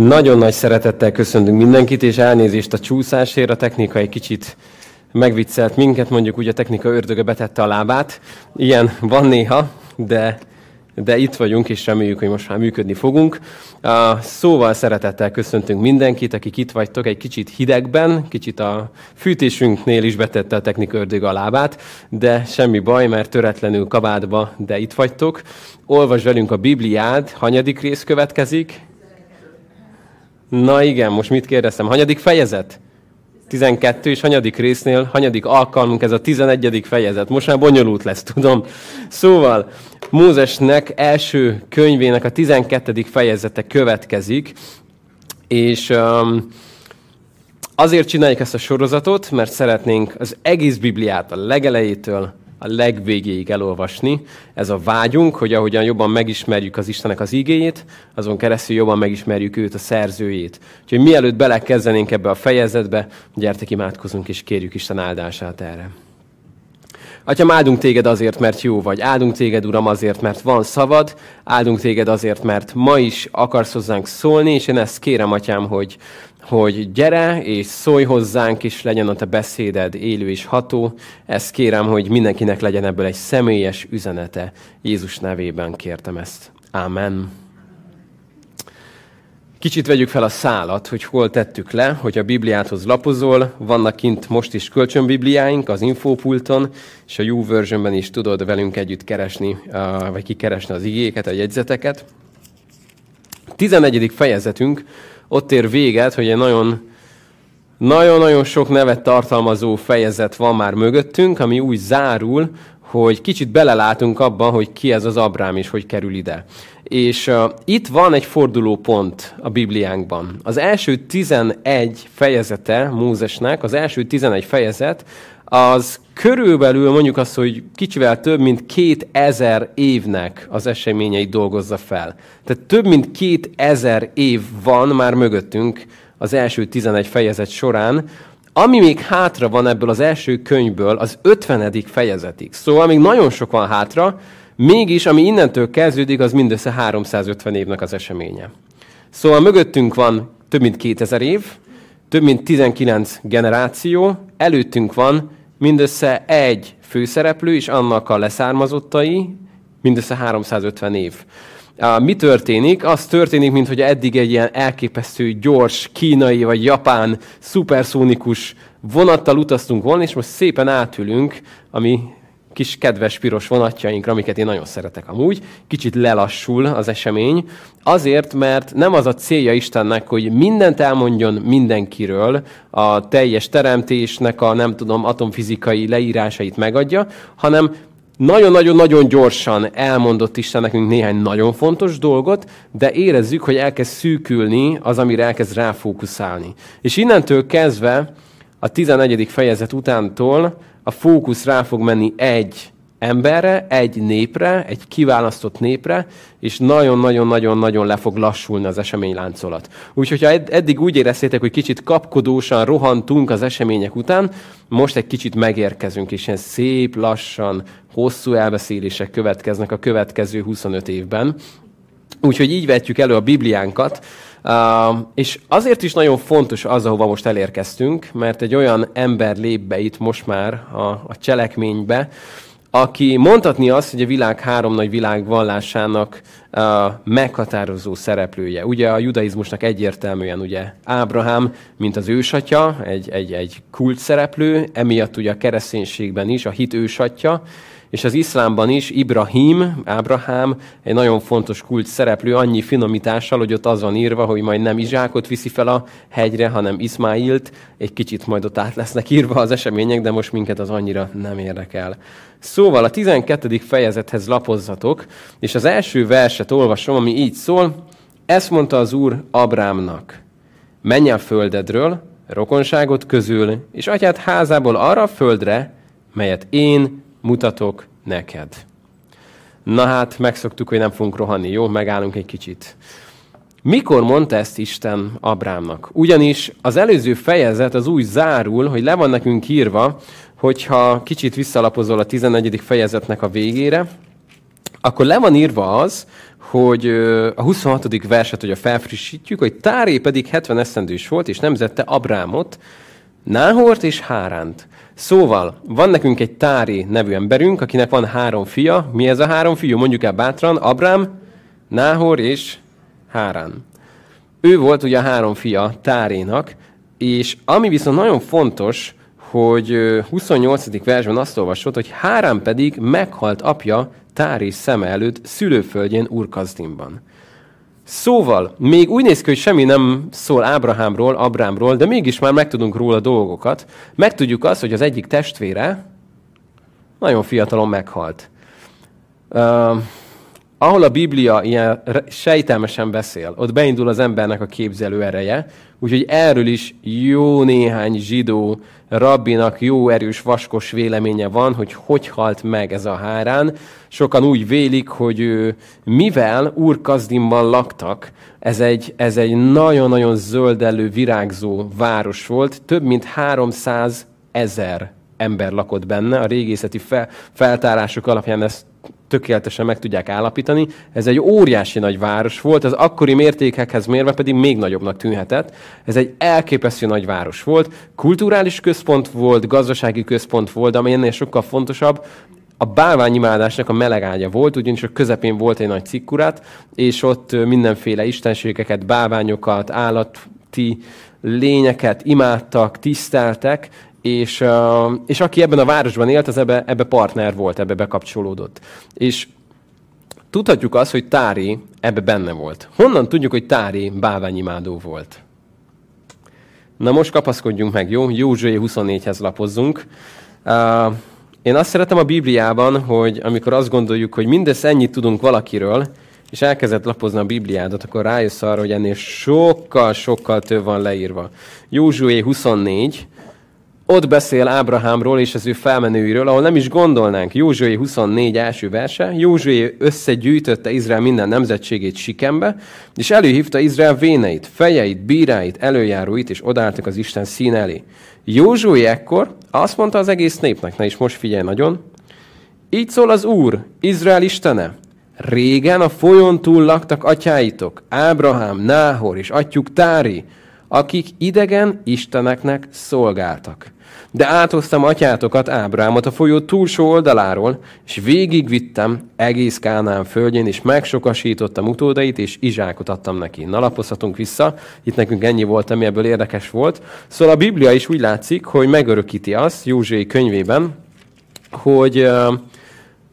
Nagyon nagy szeretettel köszöntünk mindenkit, és elnézést a csúszásért. A technika egy kicsit megviccelt minket, mondjuk úgy a technika ördöge betette a lábát. Ilyen van néha, de, de itt vagyunk, és reméljük, hogy most már működni fogunk. Szóval szeretettel köszöntünk mindenkit, akik itt vagytok egy kicsit hidegben, kicsit a fűtésünknél is betette a technika ördöge a lábát, de semmi baj, mert töretlenül kabátba, de itt vagytok. Olvas velünk a Bibliád, hanyadik rész következik? Na igen, most mit kérdeztem? Hanyadik fejezet? 12 és hanyadik résznél, hanyadik alkalmunk ez a 11. fejezet. Most már bonyolult lesz, tudom. Szóval, Mózesnek első könyvének a 12. fejezete következik, és um, azért csináljuk ezt a sorozatot, mert szeretnénk az egész Bibliát a legelejétől a legvégéig elolvasni. Ez a vágyunk, hogy ahogyan jobban megismerjük az Istenek az igéjét, azon keresztül jobban megismerjük őt, a szerzőjét. Úgyhogy mielőtt belekezdenénk ebbe a fejezetbe, gyertek imádkozunk és kérjük Isten áldását erre. Atyám, áldunk téged azért, mert jó vagy. Áldunk téged, Uram, azért, mert van szavad. Áldunk téged azért, mert ma is akarsz hozzánk szólni, és én ezt kérem, Atyám, hogy hogy gyere és szólj hozzánk, és legyen a te beszéded élő és ható. Ezt kérem, hogy mindenkinek legyen ebből egy személyes üzenete. Jézus nevében kértem ezt. Amen. Kicsit vegyük fel a szálat, hogy hol tettük le, hogy a Bibliáthoz lapozol. Vannak kint most is kölcsönbibliáink az infópulton, és a YouVersionben is tudod velünk együtt keresni, vagy kikeresni az igéket, a jegyzeteket. 11. fejezetünk ott ér véget, hogy egy nagyon nagyon-nagyon sok nevet tartalmazó fejezet van már mögöttünk, ami úgy zárul, hogy kicsit belelátunk abban, hogy ki ez az Abrám és hogy kerül ide. És uh, itt van egy forduló pont a Bibliánkban. Az első 11 fejezete Mózesnek, az első 11 fejezet, az körülbelül mondjuk azt, hogy kicsivel több mint 2000 évnek az eseményeit dolgozza fel. Tehát több mint 2000 év van már mögöttünk az első 11 fejezet során, ami még hátra van ebből az első könyvből, az 50. fejezetig. Szóval még nagyon sok van hátra, mégis ami innentől kezdődik, az mindössze 350 évnek az eseménye. Szóval mögöttünk van több mint 2000 év, több mint 19 generáció, előttünk van mindössze egy főszereplő és annak a leszármazottai, mindössze 350 év. Mi történik? Az történik, mint hogy eddig egy ilyen elképesztő, gyors, kínai vagy japán, szuperszónikus vonattal utaztunk volna, és most szépen átülünk, ami kis kedves piros vonatjainkra, amiket én nagyon szeretek amúgy, kicsit lelassul az esemény, azért, mert nem az a célja Istennek, hogy mindent elmondjon mindenkiről, a teljes teremtésnek a, nem tudom, atomfizikai leírásait megadja, hanem nagyon-nagyon-nagyon gyorsan elmondott Isten nekünk néhány nagyon fontos dolgot, de érezzük, hogy elkezd szűkülni az, amire elkezd ráfókuszálni. És innentől kezdve a 11. fejezet utántól a fókusz rá fog menni egy emberre, egy népre, egy kiválasztott népre, és nagyon-nagyon-nagyon-nagyon le fog lassulni az eseményláncolat. Úgyhogy ha eddig úgy éreztétek, hogy kicsit kapkodósan rohantunk az események után, most egy kicsit megérkezünk, és ilyen szép, lassan, hosszú elbeszélések következnek a következő 25 évben. Úgyhogy így vetjük elő a Bibliánkat, És azért is nagyon fontos az, ahova most elérkeztünk, mert egy olyan ember lép be itt most már a, a cselekménybe, aki mondhatni azt, hogy a világ három nagy világvallásának uh, meghatározó szereplője. Ugye a judaizmusnak egyértelműen ugye Ábrahám, mint az ősatya, egy, egy, egy kult szereplő, emiatt ugye a kereszténységben is a hit ősatya, és az iszlámban is Ibrahim, Ábrahám, egy nagyon fontos kult szereplő, annyi finomítással, hogy ott az van írva, hogy majd nem Izsákot viszi fel a hegyre, hanem Ismailt, egy kicsit majd ott át lesznek írva az események, de most minket az annyira nem érdekel. Szóval a 12. fejezethez lapozzatok, és az első verset olvasom, ami így szól, ezt mondta az Úr Abrámnak, menj a földedről, rokonságot közül, és atyád házából arra a földre, melyet én mutatok neked. Na hát, megszoktuk, hogy nem fogunk rohanni, jó? Megállunk egy kicsit. Mikor mondta ezt Isten Abrámnak? Ugyanis az előző fejezet az úgy zárul, hogy le van nekünk írva, hogyha kicsit visszalapozol a 14. fejezetnek a végére, akkor le van írva az, hogy a 26. verset, hogy a felfrissítjük, hogy Táré pedig 70 eszendős volt, és nemzette Abrámot, Náhort és Háránt. Szóval, van nekünk egy Tári nevű emberünk, akinek van három fia. Mi ez a három fiú? Mondjuk el bátran. Abrám, Náhor és Hárán. Ő volt ugye a három fia Tárénak, és ami viszont nagyon fontos, hogy 28. versben azt olvasott, hogy Hárán pedig meghalt apja Tári szeme előtt szülőföldjén Urkazdimban. Szóval, még úgy néz ki, hogy semmi nem szól Ábrahámról, Abrámról, de mégis már megtudunk róla dolgokat. Megtudjuk azt, hogy az egyik testvére nagyon fiatalon meghalt. Uh, ahol a Biblia ilyen sejtelmesen beszél, ott beindul az embernek a képzelő ereje, úgyhogy erről is jó néhány zsidó rabbinak jó erős vaskos véleménye van, hogy hogy halt meg ez a hárán. Sokan úgy vélik, hogy ő, mivel Úrkazdimban laktak, ez egy, ez egy nagyon-nagyon zöldelő, virágzó város volt, több mint 300 ezer ember lakott benne. A régészeti fel, feltárások alapján ezt tökéletesen meg tudják állapítani. Ez egy óriási nagy város volt, az akkori mértékekhez mérve pedig még nagyobbnak tűnhetett. Ez egy elképesztő nagy város volt, kulturális központ volt, gazdasági központ volt, ami ennél sokkal fontosabb, a bálványimádásnak a melegágya volt, ugyanis a közepén volt egy nagy cikkurát, és ott mindenféle istenségeket, bálványokat, állati lényeket imádtak, tiszteltek, és, és aki ebben a városban élt, az ebbe, ebbe partner volt, ebbe bekapcsolódott. És tudhatjuk azt, hogy Tári ebbe benne volt. Honnan tudjuk, hogy Tári bálványimádó volt? Na most kapaszkodjunk meg, jó? Józsué 24-hez lapozzunk. Uh, én azt szeretem a Bibliában, hogy amikor azt gondoljuk, hogy mindez ennyit tudunk valakiről, és elkezdett lapozni a Bibliádat, akkor rájössz arra, hogy ennél sokkal-sokkal több van leírva. Józsué 24, ott beszél Ábrahámról és az ő felmenőiről, ahol nem is gondolnánk. Józsué 24 első verse. Józsué összegyűjtötte Izrael minden nemzetségét Sikembe, és előhívta Izrael véneit, fejeit, bíráit, előjáróit, és odálltak az Isten szín elé. Józsué ekkor azt mondta az egész népnek, na és most figyelj nagyon, így szól az Úr, Izrael Istene, Régen a folyón túl laktak atyáitok, Ábrahám, Náhor és atyuk Tári, akik idegen isteneknek szolgáltak. De áthoztam atyátokat, Ábrámot a folyó túlsó oldaláról, és végigvittem egész Kánán földjén, és megsokasítottam utódait, és Izsákot adtam neki. Na, lapozhatunk vissza, itt nekünk ennyi volt, ami ebből érdekes volt. Szóval a Biblia is úgy látszik, hogy megörökíti azt Józsui könyvében, hogy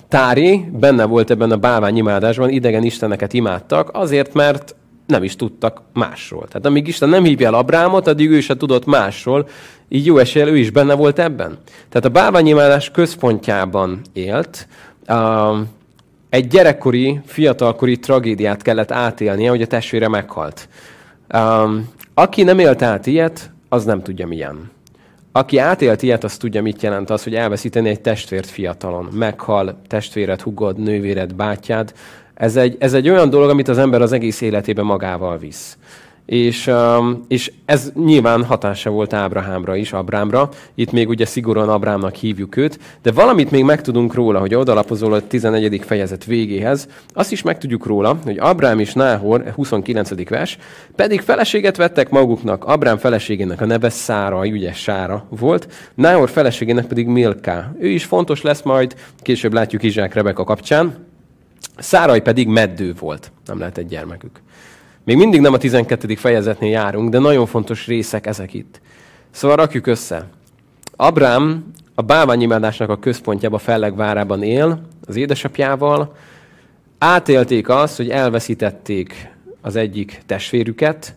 Tári benne volt ebben a bálványimádásban, idegen isteneket imádtak, azért, mert nem is tudtak másról. Tehát amíg Isten nem hívja el Abrámot, addig ő se tudott másról, így jó eséllyel ő is benne volt ebben. Tehát a bálványimádás központjában élt, uh, egy gyerekkori, fiatalkori tragédiát kellett átélnie, hogy a testvére meghalt. Um, aki nem élt át ilyet, az nem tudja milyen. Aki átélt ilyet, az tudja, mit jelent az, hogy elveszíteni egy testvért fiatalon. Meghal testvéred, hugod, nővéred, bátyád. Ez egy, ez egy olyan dolog, amit az ember az egész életében magával visz. És, um, és ez nyilván hatása volt Ábrahámra is, Abrámra. Itt még ugye szigorúan Abrámnak hívjuk őt, de valamit még megtudunk róla, hogy odalapozol a 11. fejezet végéhez, azt is megtudjuk róla, hogy Abrám és Náhor, 29. vers, pedig feleséget vettek maguknak. Abrám feleségének a neve Szára, ugye Sára volt, Náhor feleségének pedig Milká. Ő is fontos lesz majd, később látjuk Izsák Rebeka kapcsán. Száraj pedig meddő volt, nem lehet egy gyermekük. Még mindig nem a 12. fejezetnél járunk, de nagyon fontos részek ezek itt. Szóval rakjuk össze. Abrám a bálványimádásnak a központjában, Fellegvárában él, az édesapjával. Átélték azt, hogy elveszítették az egyik testvérüket,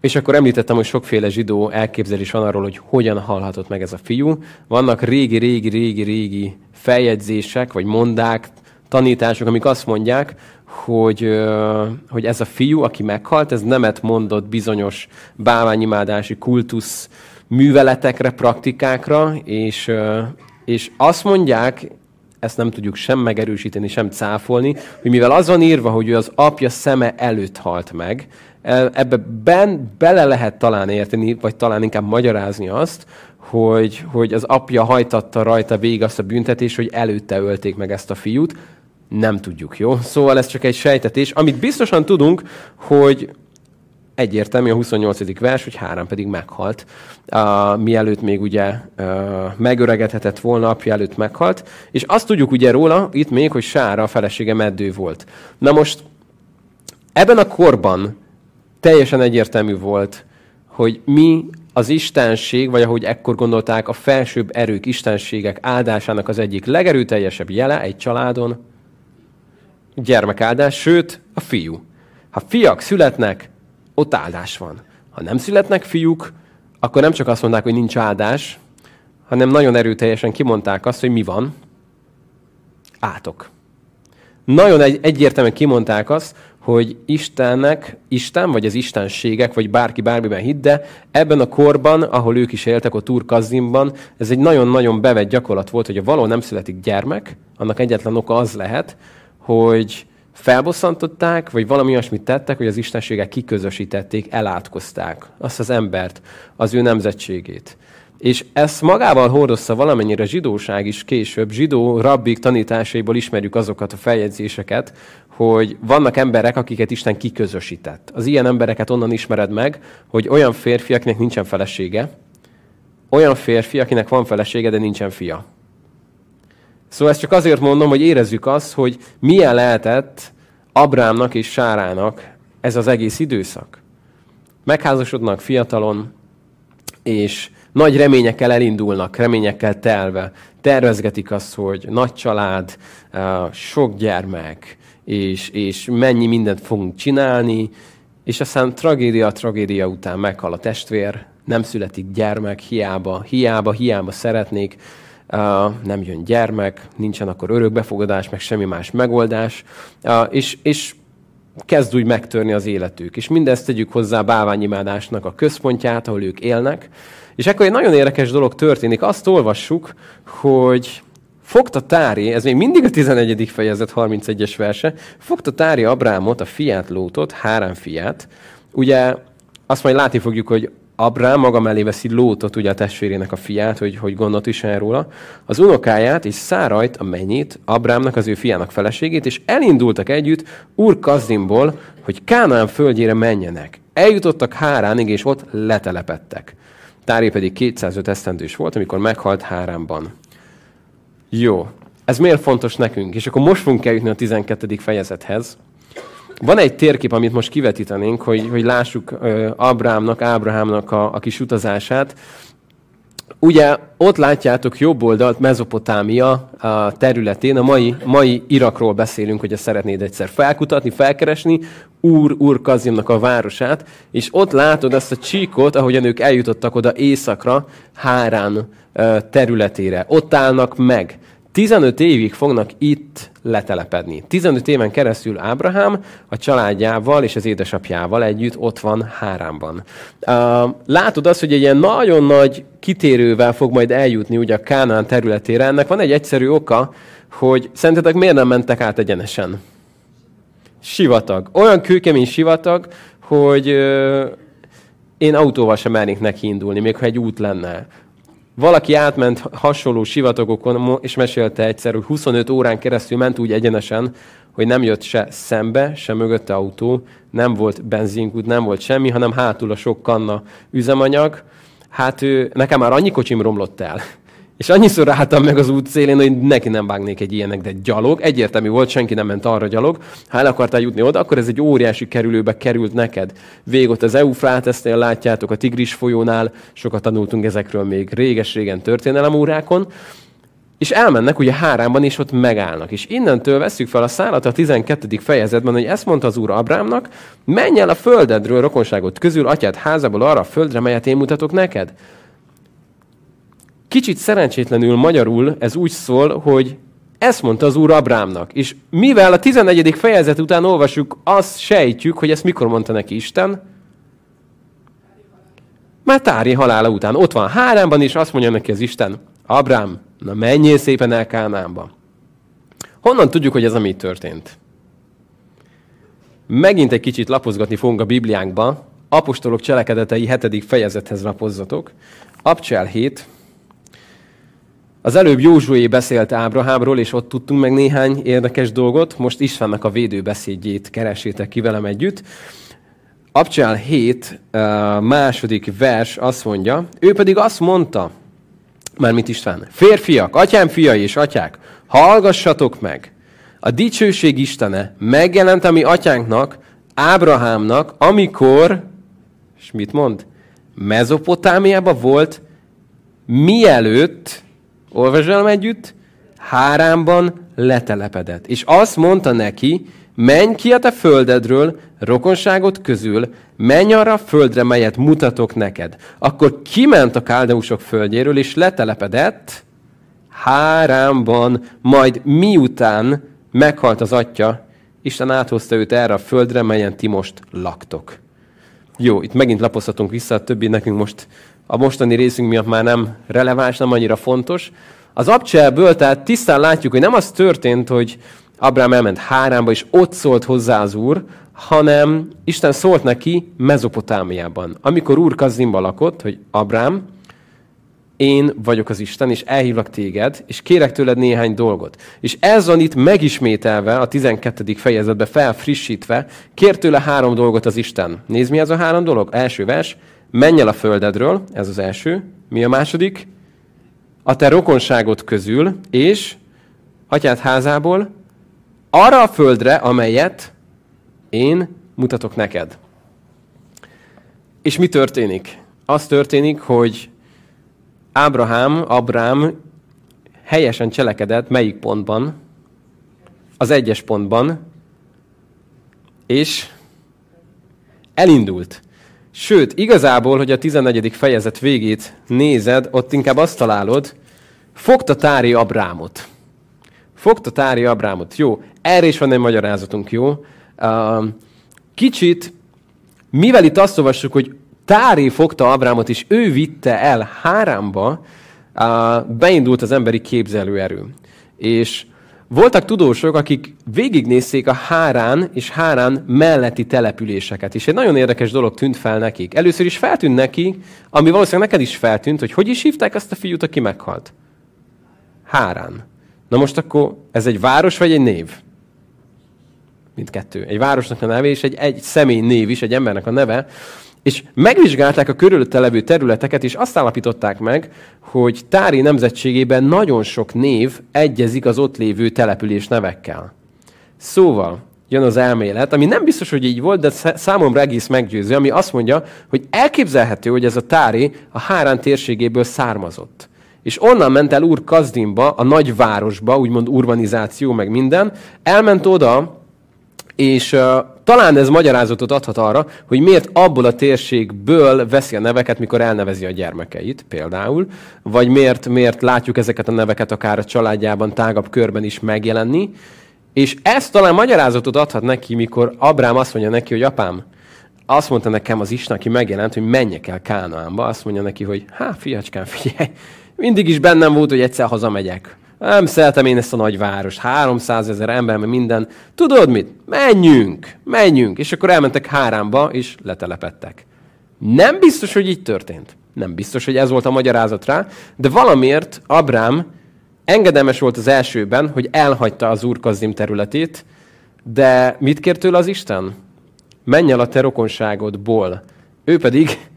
és akkor említettem, hogy sokféle zsidó elképzelés van arról, hogy hogyan halhatott meg ez a fiú. Vannak régi, régi, régi, régi feljegyzések, vagy mondák, tanítások, amik azt mondják, hogy, hogy ez a fiú, aki meghalt, ez nemet mondott bizonyos bálványimádási kultusz műveletekre, praktikákra, és, és azt mondják, ezt nem tudjuk sem megerősíteni, sem cáfolni, hogy mivel az van írva, hogy ő az apja szeme előtt halt meg, e, ebbe ben, bele lehet talán érteni, vagy talán inkább magyarázni azt, hogy, hogy az apja hajtatta rajta végig azt a büntetést, hogy előtte ölték meg ezt a fiút, Nem tudjuk, jó? Szóval ez csak egy sejtetés. Amit biztosan tudunk, hogy egyértelmű a 28. vers, hogy három pedig meghalt, uh, mielőtt még ugye uh, megöregedhetett volna, apja előtt meghalt, és azt tudjuk ugye róla itt még, hogy Sára a felesége meddő volt. Na most ebben a korban teljesen egyértelmű volt, hogy mi az istenség, vagy ahogy ekkor gondolták, a felsőbb erők, istenségek áldásának az egyik legerőteljesebb jele egy családon, gyermekáldás, sőt, a fiú. Ha fiak születnek, ott áldás van. Ha nem születnek fiúk, akkor nem csak azt mondták, hogy nincs áldás, hanem nagyon erőteljesen kimondták azt, hogy mi van. Átok. Nagyon egy, egyértelműen kimondták azt, hogy Istennek, Isten, vagy az istenségek, vagy bárki bármiben hitt, de ebben a korban, ahol ők is éltek, a Tur Kazimban, ez egy nagyon-nagyon bevett gyakorlat volt, hogy a való nem születik gyermek, annak egyetlen oka az lehet, hogy felbosszantották, vagy valami olyasmit tettek, hogy az istenségek kiközösítették, elátkozták azt az embert, az ő nemzetségét. És ezt magával hordozza valamennyire zsidóság is később. Zsidó rabbik tanításaiból ismerjük azokat a feljegyzéseket, hogy vannak emberek, akiket Isten kiközösített. Az ilyen embereket onnan ismered meg, hogy olyan férfi, akinek nincsen felesége, olyan férfi, akinek van felesége, de nincsen fia. Szóval ezt csak azért mondom, hogy érezzük azt, hogy milyen lehetett Abrámnak és Sárának ez az egész időszak. Megházasodnak fiatalon, és nagy reményekkel elindulnak, reményekkel telve. Tervezgetik azt, hogy nagy család, sok gyermek, és, és mennyi mindent fogunk csinálni, és aztán tragédia tragédia után meghal a testvér, nem születik gyermek, hiába, hiába, hiába szeretnék, nem jön gyermek, nincsen akkor örökbefogadás, meg semmi más megoldás, és, és kezd úgy megtörni az életük. És mindezt tegyük hozzá a bálványimádásnak a központját, ahol ők élnek. És akkor egy nagyon érdekes dolog történik. Azt olvassuk, hogy fogta Tári, ez még mindig a 11. fejezet 31-es verse, fogta Tári Abrámot, a fiát Lótot, három fiát. Ugye azt majd látni fogjuk, hogy Abrám maga mellé veszi Lótot, ugye a testvérének a fiát, hogy, hogy gondot is el róla, az unokáját és Szárajt, a mennyit, Abrámnak, az ő fiának feleségét, és elindultak együtt Úr Kazimból, hogy Kánaán földjére menjenek. Eljutottak Háránig, és ott letelepettek. Tári pedig 205 esztendős volt, amikor meghalt Háránban. Jó. Ez miért fontos nekünk? És akkor most fogunk eljutni a 12. fejezethez. Van egy térkép, amit most kivetítenénk, hogy, hogy lássuk Abrámnak, Ábrahámnak a, a kis utazását. Ugye ott látjátok jobb oldalt Mezopotámia a területén, a mai, mai Irakról beszélünk, hogy ezt szeretnéd egyszer felkutatni, felkeresni, Úr, Úr Kazimnak a városát, és ott látod ezt a csíkot, ahogyan ők eljutottak oda északra, Hárán területére. Ott állnak meg. 15 évig fognak itt letelepedni. 15 éven keresztül Ábrahám a családjával és az édesapjával együtt ott van Háránban. Látod azt, hogy egy ilyen nagyon nagy kitérővel fog majd eljutni ugye a Kánán területére. Ennek van egy egyszerű oka, hogy szerintetek miért nem mentek át egyenesen? Sivatag. Olyan kőkemény sivatag, hogy én autóval sem mernék neki indulni, még ha egy út lenne. Valaki átment hasonló sivatagokon, és mesélte egyszer, hogy 25 órán keresztül ment úgy egyenesen, hogy nem jött se szembe, se mögötte autó, nem volt benzinkút, nem volt semmi, hanem hátul a sok kanna üzemanyag. Hát ő, nekem már annyi kocsim romlott el, és annyiszor álltam meg az út szélén, hogy neki nem vágnék egy ilyenek, de gyalog. Egyértelmű volt, senki nem ment arra gyalog. Ha el akartál jutni oda, akkor ez egy óriási kerülőbe került neked. Végot az Eufrátesznél látjátok, a Tigris folyónál, sokat tanultunk ezekről még réges-régen történelemórákon. És elmennek ugye Háránban, és ott megállnak. És innentől veszük fel a szállat a 12. fejezetben, hogy ezt mondta az úr Abrámnak, menj el a földedről, rokonságot közül, atyád házából arra a földre, melyet én mutatok neked. Kicsit szerencsétlenül magyarul ez úgy szól, hogy ezt mondta az úr Abrámnak. És mivel a 11. fejezet után olvasjuk, azt sejtjük, hogy ezt mikor mondta neki Isten, már Tári halála után. Ott van Háránban, és azt mondja neki az Isten, Abrám, na menjél szépen el Kánánba. Honnan tudjuk, hogy ez ami történt? Megint egy kicsit lapozgatni fogunk a Bibliánkba. Apostolok cselekedetei 7. fejezethez lapozzatok. Abcsel 7, Az előbb Józsué beszélt Ábrahámról, és ott tudtunk meg néhány érdekes dolgot. Most Istvánnak a védőbeszédjét keresétek ki velem együtt. Abcsál 7 második vers azt mondja, ő pedig azt mondta, mármint István, férfiak, atyám fiai és atyák, hallgassatok meg! A dicsőség Istene megjelent a mi atyánknak, Ábrahámnak, amikor, és mit mond? Mezopotámiában volt, mielőtt, olvasd együtt, Hárámban letelepedett. És azt mondta neki, menj ki a te földedről, rokonságot közül, menj arra a földre, melyet mutatok neked. Akkor kiment a káldeusok földjéről, és letelepedett Hárámban, majd miután meghalt az atya, Isten áthozta őt erre a földre, melyen ti most laktok. Jó, itt megint lapozhatunk vissza, a többi nekünk most a mostani részünk miatt már nem releváns, nem annyira fontos. Az abcselből, tehát tisztán látjuk, hogy nem az történt, hogy Abrám elment Hárámba, és ott szólt hozzá az Úr, hanem Isten szólt neki Mezopotámiában. Amikor Úr Kazimba lakott, hogy Abrám, én vagyok az Isten, és elhívlak téged, és kérek tőled néhány dolgot. És ez van itt megismételve, a 12. fejezetben felfrissítve, kér tőle három dolgot az Isten. Nézd, mi ez a három dolog? Első vers, menj el a földedről, ez az első. Mi a második? A te rokonságot közül, és atyád házából, arra a földre, amelyet én mutatok neked. És mi történik? Az történik, hogy Ábrahám, Abrám helyesen cselekedett melyik pontban? Az egyes pontban, és elindult. Sőt, igazából, hogy a 14. fejezet végét nézed, ott inkább azt találod, fogta Tári Abrámot. Fogta Tári Abrámot. Jó, erre is van egy magyarázatunk, jó? Kicsit, mivel itt azt olvassuk, hogy Tári fogta Abrámot, és ő vitte el Hárámba, beindult az emberi képzelőerő. És voltak tudósok, akik végignézték a Hárán és Hárán melletti településeket, és egy nagyon érdekes dolog tűnt fel nekik. Először is feltűnt neki, ami valószínűleg neked is feltűnt, hogy hogy is hívták ezt a fiút, aki meghalt? Hárán. Na most akkor ez egy város vagy egy név? Mindkettő. Egy városnak a neve és egy, egy személy név is, egy embernek a neve. És megvizsgálták a körülötte levő területeket, és azt állapították meg, hogy Tári nemzetségében nagyon sok név egyezik az ott lévő település nevekkel. Szóval jön az elmélet, ami nem biztos, hogy így volt, de számomra egész meggyőző, ami azt mondja, hogy elképzelhető, hogy ez a Tári a Hárán térségéből származott. És onnan ment el Úr Kazdimba, a nagyvárosba, úgymond urbanizáció, meg minden, elment oda, és talán ez magyarázatot adhat arra, hogy miért abból a térségből veszi a neveket, mikor elnevezi a gyermekeit például, vagy miért, miért látjuk ezeket a neveket akár a családjában, tágabb körben is megjelenni. És ez talán magyarázatot adhat neki, mikor Abrám azt mondja neki, hogy apám, azt mondta nekem az Isten, aki megjelent, hogy menjek el Kánaánba. Azt mondja neki, hogy hát fiacskám, figyelj, mindig is bennem volt, hogy egyszer hazamegyek. Nem szeretem én ezt a nagyváros, 300 ezer ember, meg minden. Tudod mit? Menjünk, menjünk. És akkor elmentek Hárámba, és letelepettek. Nem biztos, hogy így történt. Nem biztos, hogy ez volt a magyarázat rá, de valamiért Abrám engedelmes volt az elsőben, hogy elhagyta az Úr Kazim területét, de mit kért tőle az Isten? Menj el a te rokonságodból. Ő pedig,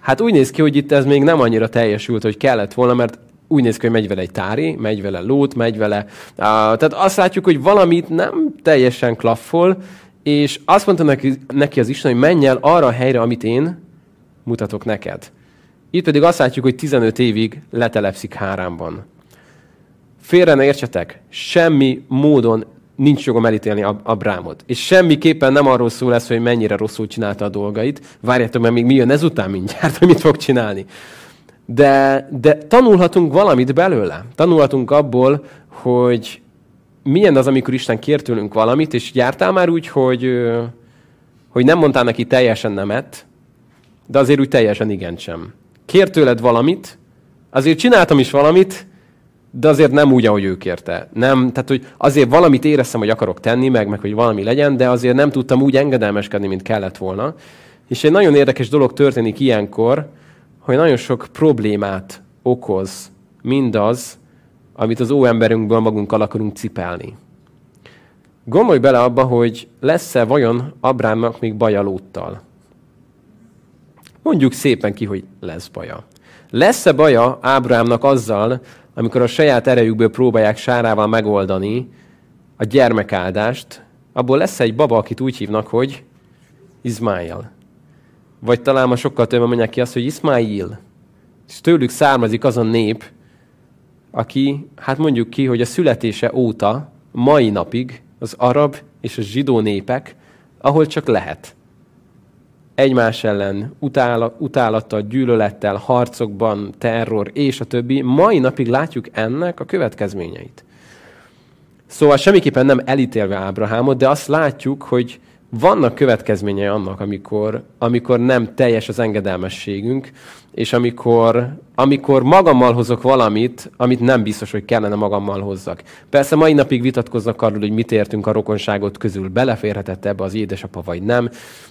hát úgy néz ki, hogy itt ez még nem annyira teljesült, hogy kellett volna, mert úgy néz ki, hogy megy vele egy tári, megy vele lót, megy vele... Uh, tehát azt látjuk, hogy valamit nem teljesen klaffol, és azt mondta neki, neki az Isten, hogy menj el arra a helyre, amit én mutatok neked. Itt pedig azt látjuk, hogy 15 évig letelepszik Hárámban. Félre ne értsetek, semmi módon nincs jogom elítélni Abrámot. És semmiképpen nem arról szól lesz, hogy mennyire rosszul csinálta a dolgait. Várjátok, mert még mi jön ezután mindjárt, hogy mit fog csinálni de, de tanulhatunk valamit belőle. Tanulhatunk abból, hogy milyen az, amikor Isten kér tőlünk valamit, és jártál már úgy, hogy, hogy nem mondtál neki teljesen nemet, de azért úgy teljesen igen sem. Kér tőled valamit, azért csináltam is valamit, de azért nem úgy, ahogy ő kérte. Nem, tehát, hogy azért valamit éreztem, hogy akarok tenni, meg, meg hogy valami legyen, de azért nem tudtam úgy engedelmeskedni, mint kellett volna. És egy nagyon érdekes dolog történik ilyenkor, hogy nagyon sok problémát okoz mindaz, amit az óemberünkből magunkkal akarunk cipelni. Gondolj bele abba, hogy lesz-e vajon Abrámnak még baja Lóttal? Mondjuk szépen ki, hogy lesz baja. Lesz-e baja Ábrámnak azzal, amikor a saját erejükből próbálják sárával megoldani a gyermekáldást, abból lesz egy baba, akit úgy hívnak, hogy Izmail. Vagy talán ma sokkal többen mondják ki azt, hogy Ismail. És tőlük származik az a nép, aki, hát mondjuk ki, hogy a születése óta, mai napig az arab és a zsidó népek, ahol csak lehet. Egymás ellen utálattal, gyűlölettel, harcokban, terror és a többi. Mai napig látjuk ennek a következményeit. Szóval semmiképpen nem elítélve Ábrahámot, de azt látjuk, hogy vannak következményei annak, amikor, amikor nem teljes az engedelmességünk, és amikor, amikor magammal hozok valamit, amit nem biztos, hogy kellene magammal hozzak. Persze mai napig vitatkoznak arról, hogy mit értünk a rokonságot közül, beleférhetett ebbe az édesapa, vagy nem.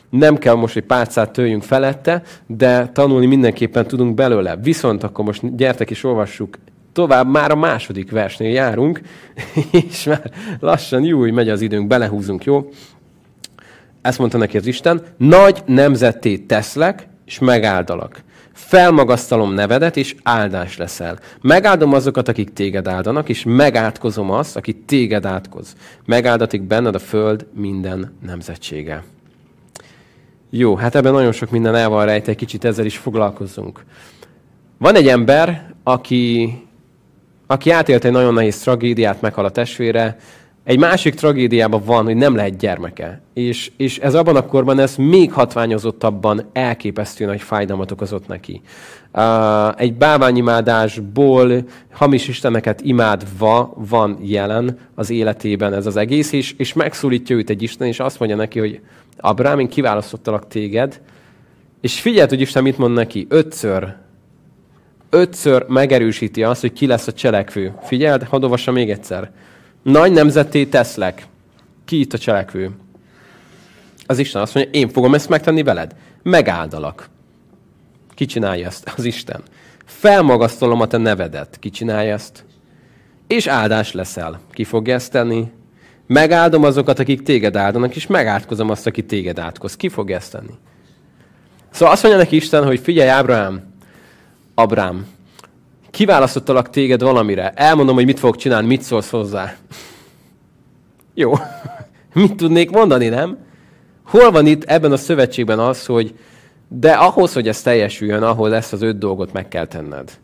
Nem kell most, hogy párcát töljünk felette, de tanulni mindenképpen tudunk belőle. Viszont akkor most gyertek és olvassuk tovább, már a második versnél járunk, és már lassan, jó, hogy megy az időnk, belehúzunk, jó? Ezt mondta neki az Isten, nagy nemzetté teszlek, és megáldalak. Felmagasztalom nevedet, és áldás leszel. Megáldom azokat, akik téged áldanak, és megátkozom azt, aki téged átkoz. Megáldatik benned a föld minden nemzetsége. Jó, hát ebben nagyon sok minden el van rejte, egy kicsit ezzel is foglalkozzunk. Van egy ember, aki, aki átélte egy nagyon nehéz tragédiát, meghal a testvére, egy másik tragédiában van, hogy nem lehet gyermeke. És, és ez abban a korban ez még hatványozottabban elképesztő nagy fájdalmat okozott neki. Uh, egy bálványimádásból hamis isteneket imádva van jelen az életében ez az egész, és, és megszólítja őt egy Isten, és azt mondja neki, hogy Abrám, én kiválasztottalak téged, és figyeld, hogy Isten mit mond neki, ötször, ötször megerősíti azt, hogy ki lesz a cselekvő. Figyeld, hadd még egyszer nagy nemzeté teszlek. Ki itt a cselekvő? Az Isten azt mondja, én fogom ezt megtenni veled. Megáldalak. Ki csinálja ezt? Az Isten. Felmagasztolom a te nevedet. Ki csinálja ezt? És áldás leszel. Ki fogja ezt tenni? Megáldom azokat, akik téged áldanak, és megátkozom azt, aki téged átkoz. Ki fogja ezt tenni? Szóval azt mondja neki Isten, hogy figyelj, Ábrahám, Abrám, kiválasztottalak téged valamire, elmondom, hogy mit fogok csinálni, mit szólsz hozzá. Jó. mit tudnék mondani, nem? Hol van itt ebben a szövetségben az, hogy de ahhoz, hogy ez teljesüljön, ahol ezt az öt dolgot meg kell tenned.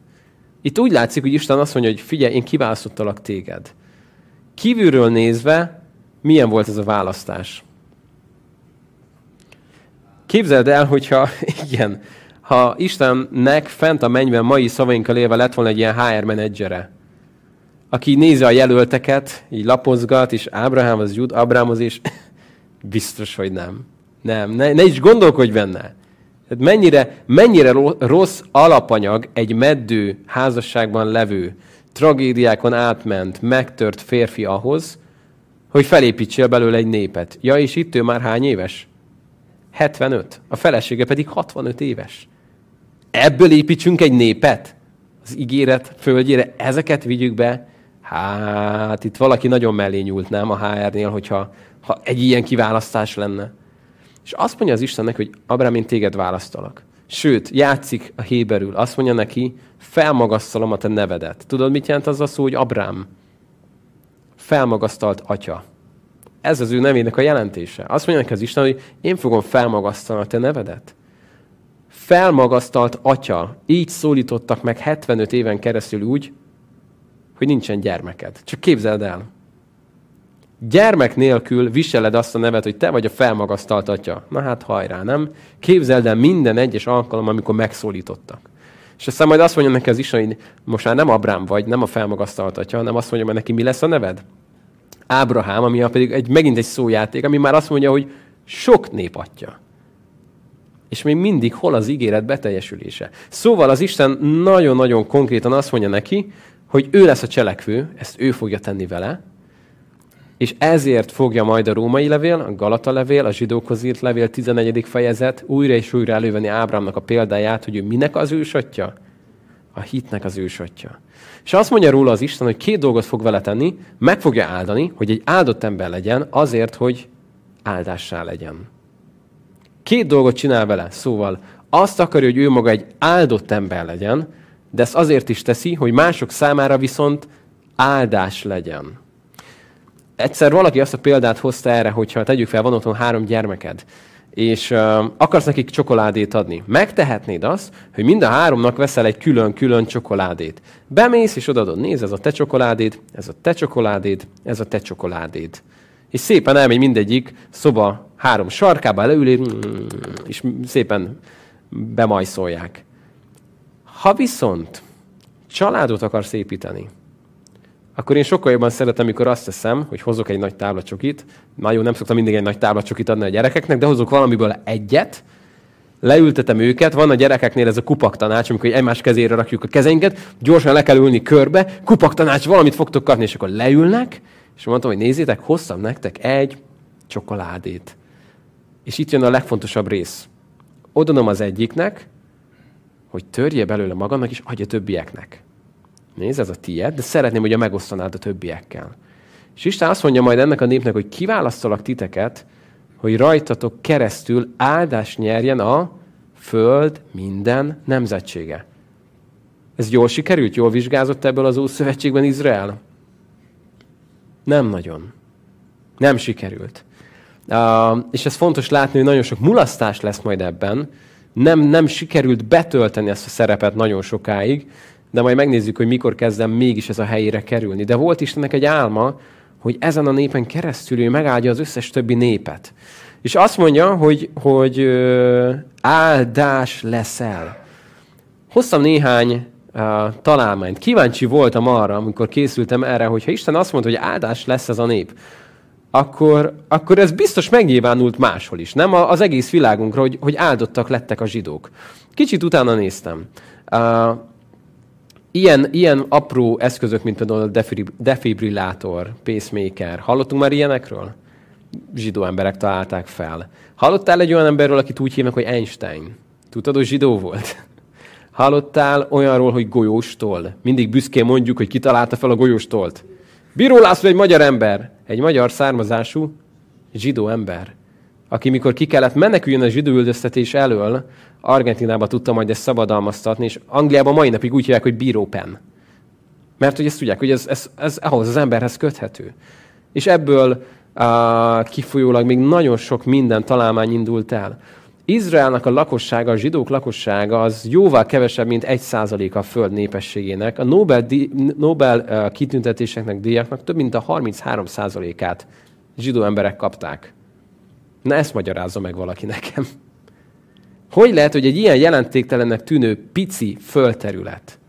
Itt úgy látszik, hogy Isten azt mondja, hogy figyelj, én kiválasztottalak téged. Kívülről nézve, milyen volt ez a választás? Képzeld el, hogyha igen, ha Istennek fent a mennyben mai szavainkkal élve lett volna egy ilyen HR menedzsere, aki nézi a jelölteket, így lapozgat, és Ábrahám az jut, Ábrámhoz, és biztos, hogy nem. Nem, ne, ne is gondolkodj benne. Tehát mennyire, mennyire rossz alapanyag egy meddő házasságban levő, tragédiákon átment, megtört férfi ahhoz, hogy felépítsél belőle egy népet. Ja, és itt ő már hány éves? 75. A felesége pedig 65 éves. Ebből építsünk egy népet? Az ígéret földjére ezeket vigyük be? Hát itt valaki nagyon mellé nyúlt, nem a HR-nél, hogyha ha egy ilyen kiválasztás lenne. És azt mondja az Istennek, hogy Abrám, én téged választalak. Sőt, játszik a héberül. Azt mondja neki, felmagasztalom a te nevedet. Tudod, mit jelent az a szó, hogy Abrám? Felmagasztalt atya. Ez az ő nevének a jelentése. Azt mondja neki az Isten, hogy én fogom felmagasztalni a te nevedet felmagasztalt atya, így szólítottak meg 75 éven keresztül úgy, hogy nincsen gyermeked. Csak képzeld el. Gyermek nélkül viseled azt a nevet, hogy te vagy a felmagasztalt atya. Na hát hajrá, nem? Képzeld el minden egyes alkalom, amikor megszólítottak. És aztán majd azt mondja neki az is, hogy most már nem Abrám vagy, nem a felmagasztalt atya, hanem azt mondja, hogy neki mi lesz a neved? Ábrahám, ami pedig egy, megint egy szójáték, ami már azt mondja, hogy sok nép atya. És még mindig hol az ígéret beteljesülése. Szóval az Isten nagyon-nagyon konkrétan azt mondja neki, hogy ő lesz a cselekvő, ezt ő fogja tenni vele, és ezért fogja majd a római levél, a Galata levél, a zsidókhoz írt levél 11. fejezet újra és újra elővenni Ábrámnak a példáját, hogy ő minek az ősatja? a hitnek az ősatja. És azt mondja róla az Isten, hogy két dolgot fog vele tenni, meg fogja áldani, hogy egy áldott ember legyen, azért, hogy áldássá legyen. Két dolgot csinál vele, szóval azt akarja, hogy ő maga egy áldott ember legyen, de ezt azért is teszi, hogy mások számára viszont áldás legyen. Egyszer valaki azt a példát hozta erre, hogyha tegyük fel, van otthon három gyermeked, és uh, akarsz nekik csokoládét adni. Megtehetnéd azt, hogy mind a háromnak veszel egy külön-külön csokoládét. Bemész, és odaadod, nézd, ez a te csokoládéd, ez a te csokoládéd, ez a te csokoládéd. És szépen elmegy mindegyik szoba három sarkába, leül, és szépen bemajszolják. Ha viszont családot akarsz építeni, akkor én sokkal jobban szeretem, amikor azt teszem, hogy hozok egy nagy táblacsokit. Már jó, nem szoktam mindig egy nagy táblacsokit adni a gyerekeknek, de hozok valamiből egyet, leültetem őket, van a gyerekeknél ez a kupak tanács, amikor egymás kezére rakjuk a kezeinket, gyorsan le kell ülni körbe, kupak tanács, valamit fogtok kapni, és akkor leülnek, és mondtam, hogy nézzétek, hoztam nektek egy csokoládét. És itt jön a legfontosabb rész. Odanom az egyiknek, hogy törje belőle magamnak, és adja többieknek. Nézd, ez a tiéd, de szeretném, hogy a megosztanád a többiekkel. És Isten azt mondja majd ennek a népnek, hogy kiválasztalak titeket, hogy rajtatok keresztül áldás nyerjen a föld minden nemzetsége. Ez jól sikerült? Jól vizsgázott ebből az Ószövetségben Izrael? Nem nagyon. Nem sikerült. És ez fontos látni, hogy nagyon sok mulasztás lesz majd ebben. Nem, nem sikerült betölteni ezt a szerepet nagyon sokáig, de majd megnézzük, hogy mikor kezdem mégis ez a helyére kerülni. De volt Istennek egy álma, hogy ezen a népen keresztül ő megáldja az összes többi népet. És azt mondja, hogy, hogy ö, áldás leszel. Hoztam néhány uh, találmányt. Kíváncsi voltam arra, amikor készültem erre, hogyha Isten azt mondta, hogy áldás lesz ez a nép, akkor, akkor ez biztos megnyilvánult máshol is, nem? Az egész világunkra, hogy, hogy áldottak lettek a zsidók. Kicsit utána néztem. Uh, ilyen, ilyen apró eszközök, mint például a defibrillátor, pacemaker. Hallottunk már ilyenekről? Zsidó emberek találták fel. Hallottál egy olyan emberről, akit úgy hívnak, hogy Einstein? Tudtad, hogy zsidó volt? Hallottál olyanról, hogy golyóstól? Mindig büszkén mondjuk, hogy kitalálta fel a golyóstolt. Bíró László egy magyar ember, egy magyar származású zsidó ember, aki mikor ki kellett meneküljön a zsidó üldöztetés elől, Argentinába tudta majd ezt szabadalmaztatni, és Angliában mai napig úgy hívják, hogy bírópen. Mert hogy ezt tudják, hogy ez, ez, ez ahhoz az emberhez köthető. És ebből uh, kifolyólag még nagyon sok minden találmány indult el. Izraelnek a lakossága, a zsidók lakossága az jóval kevesebb, mint egy százaléka a föld népességének. A Nobel, Nobel uh, kitüntetéseknek, díjaknak több mint a 33 százalékát zsidó emberek kapták. Na ezt magyarázza meg valaki nekem. Hogy lehet, hogy egy ilyen jelentéktelennek tűnő pici földterület,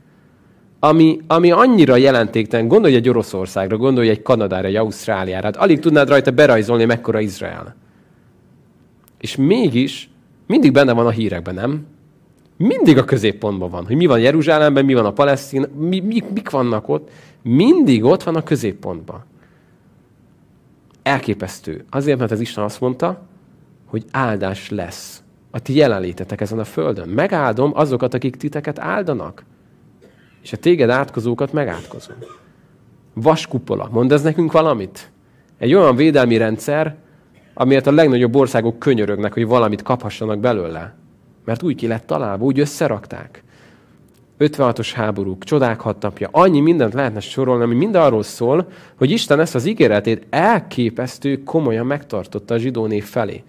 ami, ami annyira jelentéktelen, gondolj egy Oroszországra, gondolj egy Kanadára, egy Ausztráliára, hát alig tudnád rajta berajzolni, mekkora Izrael. És mégis mindig benne van a hírekben, nem? Mindig a középpontban van, hogy mi van Jeruzsálemben, mi van a palesztin, mi, mi, mik vannak ott. Mindig ott van a középpontban. Elképesztő. Azért, mert az Isten azt mondta, hogy áldás lesz a ti jelenlétetek ezen a földön. Megáldom azokat, akik titeket áldanak. És a téged átkozókat megátkozom. Vaskupola. Mond ez nekünk valamit? Egy olyan védelmi rendszer, amiért a legnagyobb országok könyörögnek, hogy valamit kaphassanak belőle. Mert úgy ki lett találva, úgy összerakták. 56-os háborúk, csodák hat annyi mindent lehetne sorolni, ami mind arról szól, hogy Isten ezt az ígéretét elképesztő komolyan megtartotta a zsidó név felé.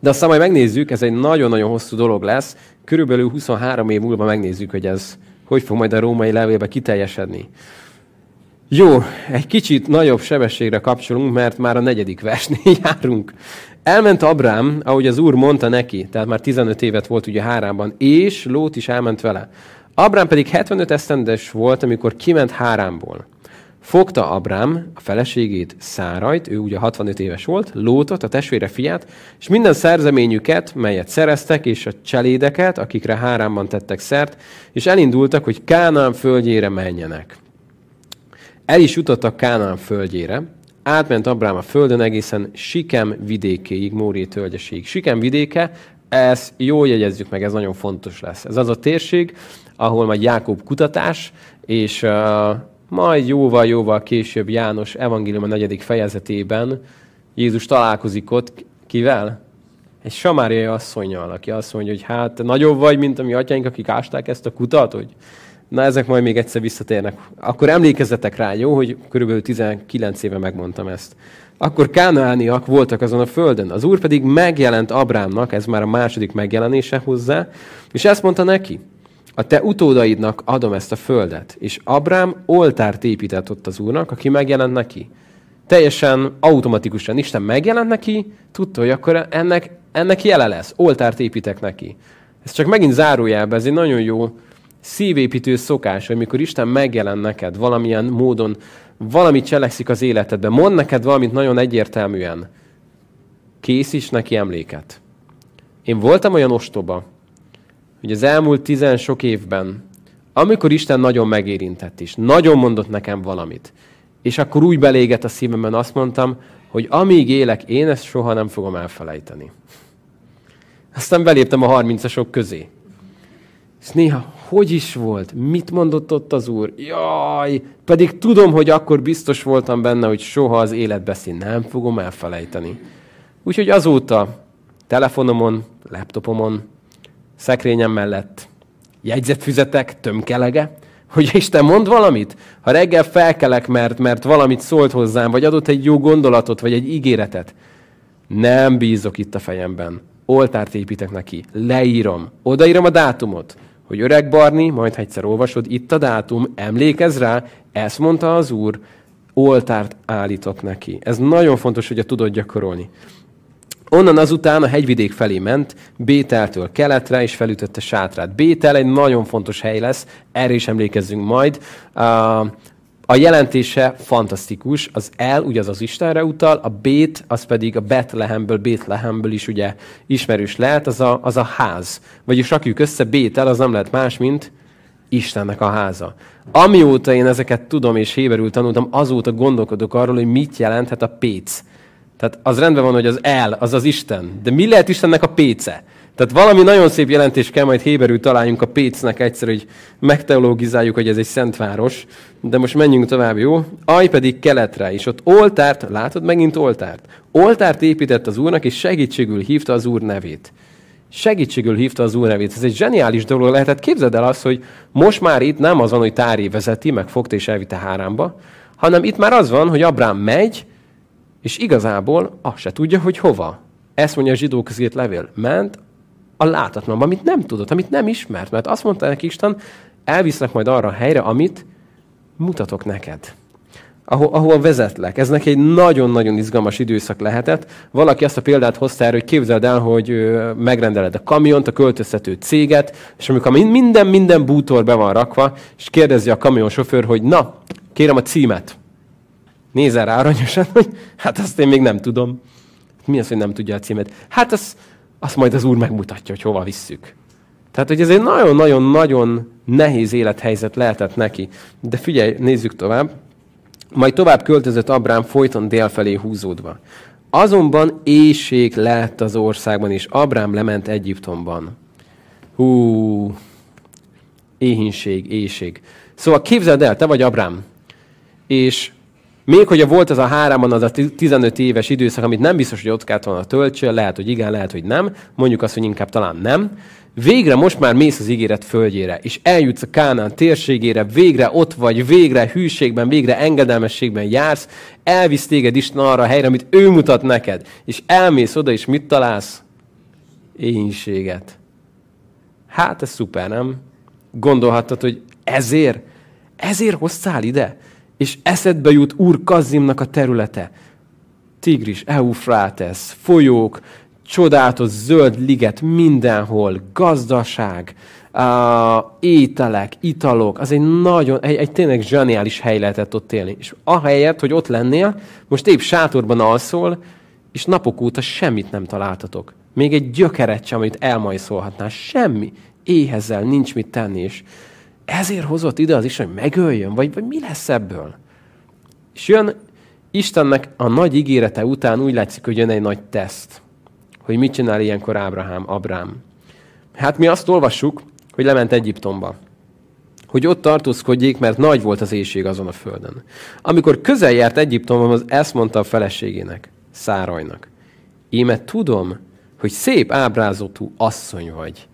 De aztán majd megnézzük, ez egy nagyon-nagyon hosszú dolog lesz, körülbelül 23 év múlva megnézzük, hogy ez hogy fog majd a római levélbe kiteljesedni. Jó, egy kicsit nagyobb sebességre kapcsolunk, mert már a negyedik versnél járunk. Elment Abrám, ahogy az úr mondta neki, tehát már 15 évet volt ugye Háránban, és Lót is elment vele. Abrám pedig 75 esztendes volt, amikor kiment Háránból. Fogta Abrám a feleségét, Szárajt, ő ugye 65 éves volt, Lótot, a testvére fiát, és minden szerzeményüket, melyet szereztek, és a cselédeket, akikre Háránban tettek szert, és elindultak, hogy Kánán földjére menjenek. El is jutottak Kánán földjére, átment Abrám a földön egészen Sikem vidékéig, Móri tölgyeséig. Sikem vidéke Ezt jól jegyezzük meg, ez nagyon fontos lesz. Ez az a térség, ahol majd Jákob kutatás, és uh, majd jóval-jóval később János evangélium a negyedik fejezetében Jézus találkozik ott, kivel? Egy samáriai asszonyjal, aki azt mondja, hogy hát nagyobb vagy, mint a mi atyáink, akik ásták ezt a kutat, hogy na ezek majd még egyszer visszatérnek. Akkor emlékezzetek rá, jó, hogy körülbelül 19 éve megmondtam ezt. Akkor kánaániak voltak azon a földön. Az úr pedig megjelent Abrámnak, ez már a második megjelenése hozzá, és ezt mondta neki, a te utódaidnak adom ezt a földet. És Abrám oltárt épített ott az úrnak, aki megjelent neki. Teljesen automatikusan Isten megjelent neki, tudta, hogy akkor ennek, ennek jele lesz. Oltárt építek neki. Ez csak megint zárójelben, ez egy nagyon jó szívépítő szokás, hogy mikor Isten megjelen neked valamilyen módon, valamit cselekszik az életedben, mond neked valamit nagyon egyértelműen, készíts neki emléket. Én voltam olyan ostoba, hogy az elmúlt tizen sok évben, amikor Isten nagyon megérintett is, nagyon mondott nekem valamit, és akkor úgy belégett a szívemben, azt mondtam, hogy amíg élek, én ezt soha nem fogom elfelejteni. Aztán beléptem a harmincasok közé. És néha, hogy is volt? Mit mondott ott az úr? Jaj, pedig tudom, hogy akkor biztos voltam benne, hogy soha az életbeszín nem fogom elfelejteni. Úgyhogy azóta telefonomon, laptopomon, szekrényem mellett jegyzetfüzetek, tömkelege, hogy Isten mond valamit? Ha reggel felkelek, mert, mert valamit szólt hozzám, vagy adott egy jó gondolatot, vagy egy ígéretet, nem bízok itt a fejemben. Oltárt építek neki, leírom, odaírom a dátumot, hogy öreg Barni, majd egyszer olvasod, itt a dátum, emlékezz rá, ezt mondta az Úr, oltárt állítok neki. Ez nagyon fontos, hogy a tudod gyakorolni. Onnan azután a hegyvidék felé ment, Bételtől keletre, és felütötte sátrát. Bétel egy nagyon fontos hely lesz, erre is emlékezzünk majd. A jelentése fantasztikus, az El, ugye az az Istenre utal, a Bét, az pedig a Betlehemből, Bétlehemből is ugye ismerős lehet, az a, az a ház. Vagyis rakjuk össze, Bétel, az nem lehet más, mint Istennek a háza. Amióta én ezeket tudom és héberül tanultam, azóta gondolkodok arról, hogy mit jelenthet a péc. Tehát az rendben van, hogy az el, az az Isten. De mi lehet Istennek a péce? Tehát valami nagyon szép jelentés kell majd Héberül találjunk a Pécnek egyszer, hogy megteologizáljuk, hogy ez egy szent város. De most menjünk tovább, jó? Aj pedig keletre, és ott oltárt, látod megint oltárt? Oltárt épített az Úrnak, és segítségül hívta az Úr nevét. Segítségül hívta az Úr nevét. Ez egy zseniális dolog lehetett. Képzeld el azt, hogy most már itt nem az van, hogy Tári vezeti, meg fogta és elvitte hárámba, hanem itt már az van, hogy Abrám megy, és igazából azt se tudja, hogy hova. Ezt mondja a zsidók levél. Ment a látatlanba, amit nem tudott, amit nem ismert. Mert azt mondta neki Isten, elviszlek majd arra a helyre, amit mutatok neked. Ahol, ahol vezetlek. Ez neki egy nagyon-nagyon izgalmas időszak lehetett. Valaki azt a példát hozta erre, hogy képzeld el, hogy megrendeled a kamiont, a költöztető céget, és amikor minden, minden bútor be van rakva, és kérdezi a kamionsofőr, hogy na, kérem a címet. Nézel rá aranyosan, hogy hát azt én még nem tudom. Mi az, hogy nem tudja a címet? Hát az, azt majd az Úr megmutatja, hogy hova visszük. Tehát, hogy ez egy nagyon-nagyon-nagyon nehéz élethelyzet lehetett neki. De figyelj, nézzük tovább. Majd tovább költözött Abrám folyton délfelé húzódva. Azonban éjség lett az országban, és Abrám lement Egyiptomban. Hú, éhínség, éjség. Szóval képzeld el, te vagy Abrám, és még hogyha volt az a háromban az a 15 éves időszak, amit nem biztos, hogy ott kellett volna töltsön, lehet, hogy igen, lehet, hogy nem, mondjuk azt, hogy inkább talán nem. Végre most már mész az ígéret földjére, és eljutsz a Kánán térségére, végre ott vagy, végre hűségben, végre engedelmességben jársz, elvisz téged Isten arra a helyre, amit ő mutat neked, és elmész oda, és mit találsz? Éhínséget. Hát ez szuper, nem? Gondolhattad, hogy ezért, ezért hoztál ide? És eszedbe jut Úr Kazimnak a területe. Tigris, Eufrates, folyók, csodálatos zöld liget mindenhol, gazdaság, uh, ételek, italok, az egy nagyon, egy, egy tényleg zseniális hely lehetett ott élni. És ahelyett, hogy ott lennél, most épp sátorban alszol, és napok óta semmit nem találtatok. Még egy gyökeret sem, amit elmajszolhatnál. Semmi. Éhezel, nincs mit tenni. És ezért hozott ide az Isten, hogy megöljön? Vagy, vagy mi lesz ebből? És jön Istennek a nagy ígérete után úgy látszik, hogy jön egy nagy teszt. hogy mit csinál ilyenkor Ábrahám, Abrám. Hát mi azt olvassuk, hogy lement Egyiptomba. Hogy ott tartózkodjék, mert nagy volt az éjség azon a földön. Amikor közel járt Egyiptomhoz, ezt mondta a feleségének, Szárajnak. Íme tudom, hogy szép ábrázatú asszony vagy.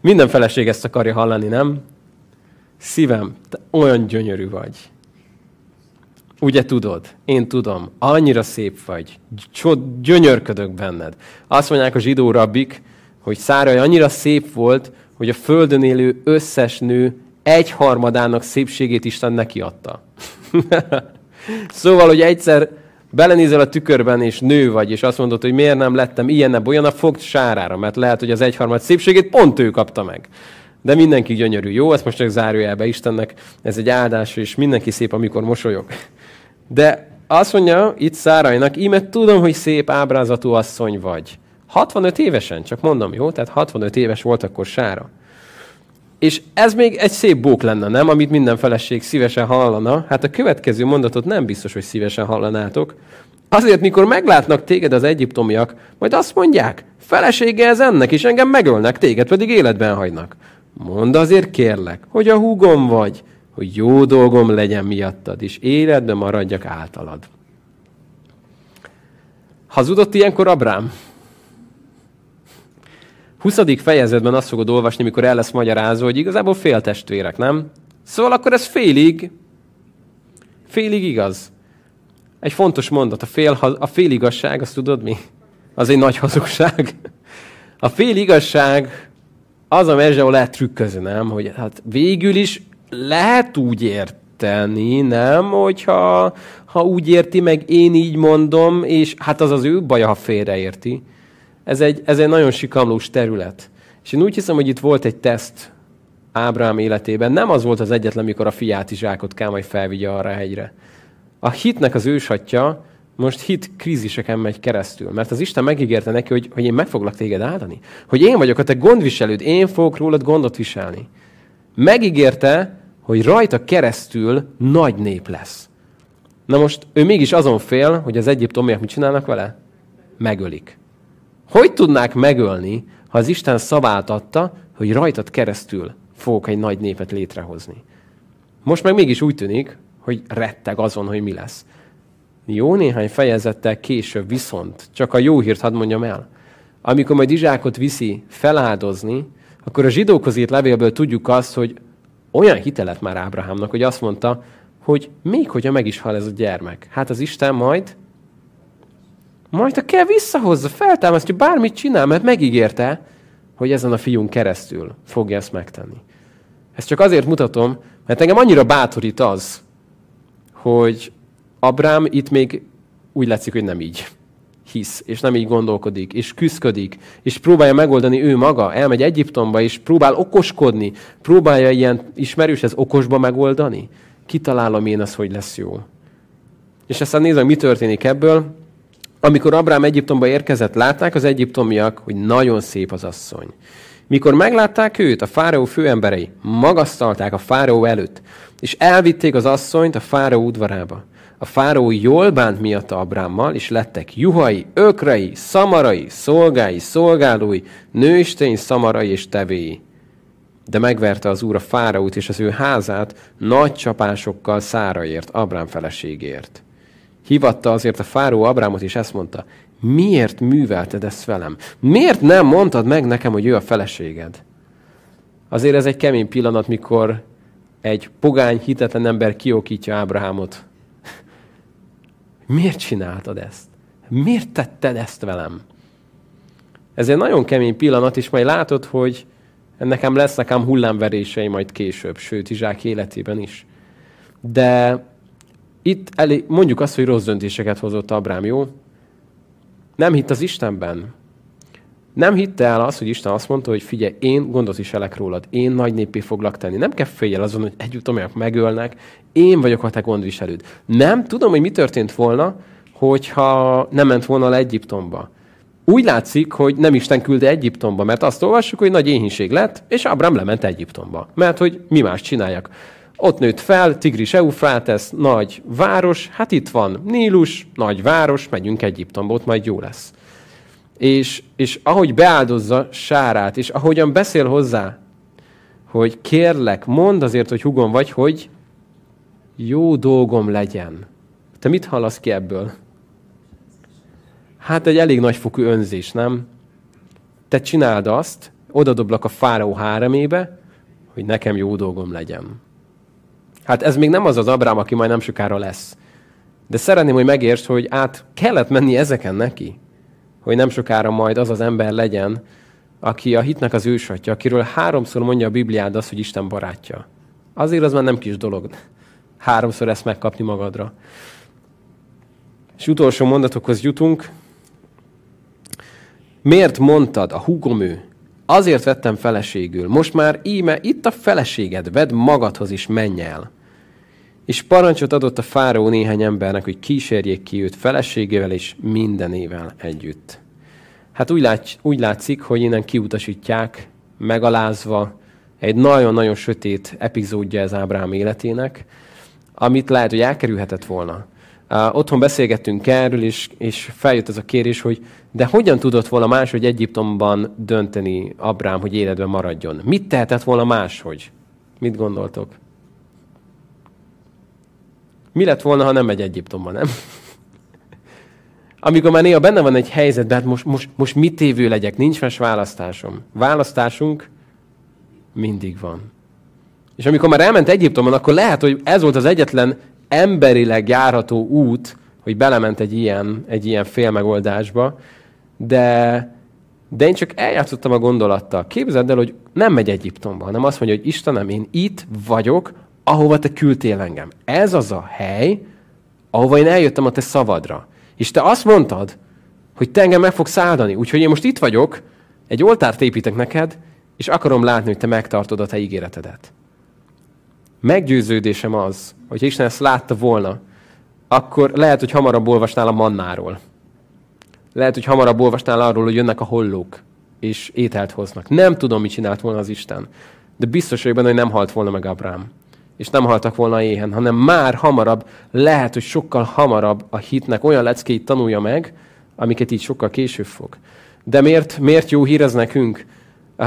Minden feleség ezt akarja hallani, nem? Szívem, te olyan gyönyörű vagy. Ugye tudod? Én tudom. Annyira szép vagy. Csod, gyönyörködök benned. Azt mondják a zsidó rabbik, hogy Száraj annyira szép volt, hogy a földön élő összes nő egyharmadának szépségét Isten neki adta. szóval, hogy egyszer belenézel a tükörben, és nő vagy, és azt mondod, hogy miért nem lettem ilyenebb, olyan a fogd sárára, mert lehet, hogy az egyharmad szépségét pont ő kapta meg. De mindenki gyönyörű. Jó, ezt most csak zárójelbe Istennek. Ez egy áldás, és mindenki szép, amikor mosolyog. De azt mondja itt Szárajnak, íme tudom, hogy szép ábrázatú asszony vagy. 65 évesen, csak mondom, jó? Tehát 65 éves volt akkor Sára. És ez még egy szép bók lenne, nem? Amit minden feleség szívesen hallana. Hát a következő mondatot nem biztos, hogy szívesen hallanátok. Azért, mikor meglátnak téged az egyiptomiak, majd azt mondják, felesége ez ennek, és engem megölnek, téged pedig életben hagynak. Mondd azért kérlek, hogy a húgom vagy, hogy jó dolgom legyen miattad, és életben maradjak általad. Hazudott ilyenkor Abrám? 20. fejezetben azt fogod olvasni, mikor el lesz magyarázva, hogy igazából féltestvérek, nem? Szóval akkor ez félig, félig igaz. Egy fontos mondat, a, fél, a fél igazság, azt tudod mi? Az egy nagy hazugság. A fél igazság az a mezse, ahol lehet trükközni, nem? Hogy hát végül is lehet úgy érteni, nem? Hogyha ha úgy érti, meg én így mondom, és hát az az ő baja, ha félreérti ez egy, ez egy nagyon sikamlós terület. És én úgy hiszem, hogy itt volt egy teszt Ábrám életében. Nem az volt az egyetlen, mikor a fiát is zsákot majd felvigye arra a hegyre. A hitnek az őshatja most hit kríziseken megy keresztül. Mert az Isten megígérte neki, hogy, hogy én meg foglak téged áldani. Hogy én vagyok a te gondviselőd, én fogok rólad gondot viselni. Megígérte, hogy rajta keresztül nagy nép lesz. Na most ő mégis azon fél, hogy az egyiptomiak mit csinálnak vele? Megölik. Hogy tudnák megölni, ha az Isten szabáltatta, hogy rajtad keresztül fogok egy nagy népet létrehozni? Most meg mégis úgy tűnik, hogy retteg azon, hogy mi lesz. Jó néhány fejezettel később viszont, csak a jó hírt hadd mondjam el, amikor majd Izsákot viszi feláldozni, akkor a zsidókhoz írt levélből tudjuk azt, hogy olyan hitelet már Ábrahámnak, hogy azt mondta, hogy még hogyha meg is hal ez a gyermek, hát az Isten majd majd a kell visszahozza, feltámasztja, bármit csinál, mert megígérte, hogy ezen a fiún keresztül fogja ezt megtenni. Ezt csak azért mutatom, mert engem annyira bátorít az, hogy Abrám itt még úgy látszik, hogy nem így hisz, és nem így gondolkodik, és küszködik, és próbálja megoldani ő maga, elmegy Egyiptomba, és próbál okoskodni, próbálja ilyen ismerős ez okosba megoldani. Kitalálom én az, hogy lesz jó. És aztán nézem, mi történik ebből. Amikor Abrám Egyiptomba érkezett, látták az egyiptomiak, hogy nagyon szép az asszony. Mikor meglátták őt, a fáraó főemberei magasztalták a fáraó előtt, és elvitték az asszonyt a fáraó udvarába. A fáraó jól bánt miatt Abrámmal, és lettek juhai, ökrei, szamarai, szolgái, szolgálói, nőstény, szamarai és tevéi. De megverte az úr a fáraót és az ő házát nagy csapásokkal száraért, Abrám feleségért. Hivatta azért a fáró Abrámot, és ezt mondta, miért művelted ezt velem? Miért nem mondtad meg nekem, hogy ő a feleséged? Azért ez egy kemény pillanat, mikor egy pogány, hitetlen ember kiokítja Ábrahámot. Miért csináltad ezt? Miért tetted ezt velem? Ez egy nagyon kemény pillanat, és majd látod, hogy nekem lesz nekem hullámverései majd később, sőt, Izsák életében is. De itt elég, mondjuk azt, hogy rossz döntéseket hozott Abrám, jó? Nem hitt az Istenben. Nem hitte el azt, hogy Isten azt mondta, hogy figyelj, én gondot is elek rólad, én nagy népé foglak tenni. Nem kell féljel azon, hogy együtt amelyek megölnek, én vagyok a te gondviselőd. Nem tudom, hogy mi történt volna, hogyha nem ment volna le Egyiptomba. Úgy látszik, hogy nem Isten küldte Egyiptomba, mert azt olvassuk, hogy nagy éhínség lett, és Abrám lement Egyiptomba. Mert hogy mi más csináljak. Ott nőtt fel, Tigris Eufrátesz, nagy város, hát itt van Nílus, nagy város, megyünk Egyiptomba, ott majd jó lesz. És, és ahogy beáldozza Sárát, és ahogyan beszél hozzá, hogy kérlek, mondd azért, hogy hugom vagy, hogy jó dolgom legyen. Te mit hallasz ki ebből? Hát egy elég nagyfokú önzés, nem? Te csináld azt, odadoblak a fáraó háremébe, hogy nekem jó dolgom legyen. Hát ez még nem az az Abrám, aki majd nem sokára lesz. De szeretném, hogy megértsd, hogy át kellett menni ezeken neki, hogy nem sokára majd az az ember legyen, aki a hitnek az ősatja, akiről háromszor mondja a Bibliád azt, hogy Isten barátja. Azért az már nem kis dolog. Háromszor ezt megkapni magadra. És utolsó mondatokhoz jutunk. Miért mondtad, a húgom ő? Azért vettem feleségül. Most már íme itt a feleséged, vedd magadhoz is, menj el. És parancsot adott a fáraó néhány embernek, hogy kísérjék ki őt feleségével és mindenével együtt. Hát úgy, lát, úgy látszik, hogy innen kiutasítják, megalázva, egy nagyon-nagyon sötét epizódja ez Ábrám életének, amit lehet, hogy elkerülhetett volna. Uh, otthon beszélgettünk erről, és, és feljött ez a kérés, hogy de hogyan tudott volna máshogy Egyiptomban dönteni Abrám, hogy életben maradjon? Mit tehetett volna máshogy? Mit gondoltok? Mi lett volna, ha nem megy Egyiptomban, nem? Amikor már néha benne van egy helyzet, de hát most, most, most mit tévő legyek, nincs más választásom. Választásunk mindig van. És amikor már elment Egyiptomban, akkor lehet, hogy ez volt az egyetlen emberileg járható út, hogy belement egy ilyen, egy ilyen félmegoldásba, de, de én csak eljátszottam a gondolattal. Képzeld el, hogy nem megy Egyiptomba, hanem azt mondja, hogy Istenem, én itt vagyok, ahova te küldtél engem. Ez az a hely, ahova én eljöttem a te szavadra. És te azt mondtad, hogy te engem meg fogsz áldani. Úgyhogy én most itt vagyok, egy oltárt építek neked, és akarom látni, hogy te megtartod a te ígéretedet. Meggyőződésem az, hogy Isten ezt látta volna, akkor lehet, hogy hamarabb olvasnál a mannáról. Lehet, hogy hamarabb olvasnál arról, hogy jönnek a hollók, és ételt hoznak. Nem tudom, mit csinált volna az Isten. De biztos vagyok benne, hogy nem halt volna meg Abrám. És nem haltak volna éhen, hanem már hamarabb, lehet, hogy sokkal hamarabb a hitnek olyan leckéit tanulja meg, amiket így sokkal később fog. De miért, miért jó hír ez nekünk? Uh,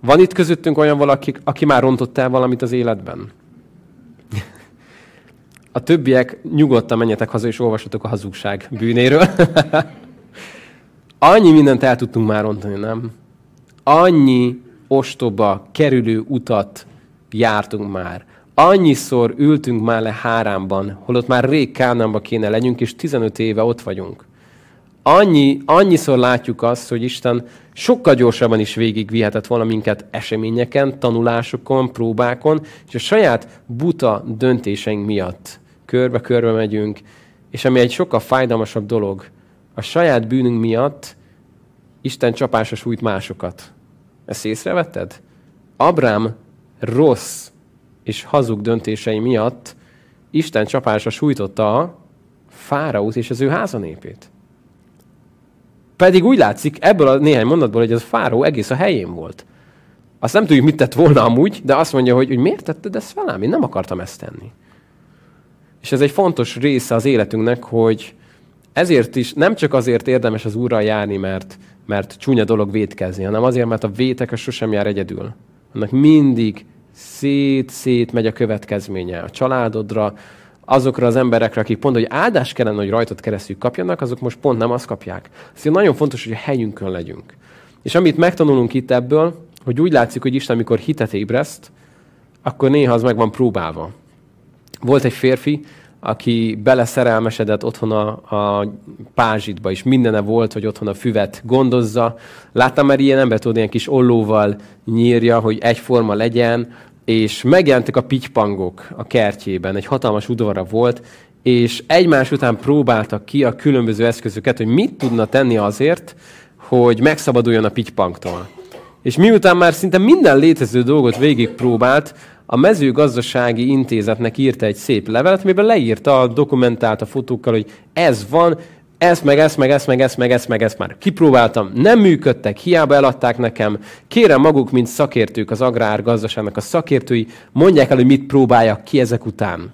van itt közöttünk olyan valaki, aki már rontott el valamit az életben? A többiek nyugodtan menjetek haza, és olvasatok a hazugság bűnéről. Annyi mindent el tudtunk már rontani, nem? Annyi ostoba, kerülő utat jártunk már. Annyiszor ültünk már le Hárámban, holott már rég Kánánba kéne legyünk, és 15 éve ott vagyunk. Annyi, annyiszor látjuk azt, hogy Isten sokkal gyorsabban is végigvihetett volna minket eseményeken, tanulásokon, próbákon, és a saját buta döntéseink miatt körbe-körbe megyünk, és ami egy sokkal fájdalmasabb dolog, a saját bűnünk miatt Isten csapása sújt másokat. Ezt észrevetted? Abrám rossz és hazug döntései miatt Isten csapása sújtotta a fáraót és az ő házanépét. Pedig úgy látszik ebből a néhány mondatból, hogy az fáraó egész a helyén volt. Azt nem tudjuk, mit tett volna amúgy, de azt mondja, hogy, hogy miért tetted ezt velem? Én nem akartam ezt tenni. És ez egy fontos része az életünknek, hogy ezért is, nem csak azért érdemes az Úrral járni, mert, mert csúnya dolog vétkezni, hanem azért, mert a vétek sosem jár egyedül. Annak mindig szét-szét megy a következménye a családodra, azokra az emberekre, akik pont, hogy áldás kellene, hogy rajtad keresztül kapjanak, azok most pont nem azt kapják. Szóval nagyon fontos, hogy a helyünkön legyünk. És amit megtanulunk itt ebből, hogy úgy látszik, hogy Isten, amikor hitet ébreszt, akkor néha az meg van próbálva. Volt egy férfi, aki beleszerelmesedett otthon a, a pázsitba, és mindene volt, hogy otthon a füvet gondozza. Láttam már ilyen embert, tudod, ilyen kis ollóval nyírja, hogy egyforma legyen, és megjelentek a pitypangok a kertjében, egy hatalmas udvara volt, és egymás után próbáltak ki a különböző eszközöket, hogy mit tudna tenni azért, hogy megszabaduljon a pitypangtól. És miután már szinte minden létező dolgot végigpróbált, a mezőgazdasági intézetnek írta egy szép levelet, amiben leírta, dokumentálta fotókkal, hogy ez van, ezt meg, ezt meg, ezt meg, ezt meg, ezt meg, ezt már kipróbáltam, nem működtek, hiába eladták nekem. Kérem maguk, mint szakértők, az agrárgazdaságnak a szakértői, mondják el, hogy mit próbáljak ki ezek után.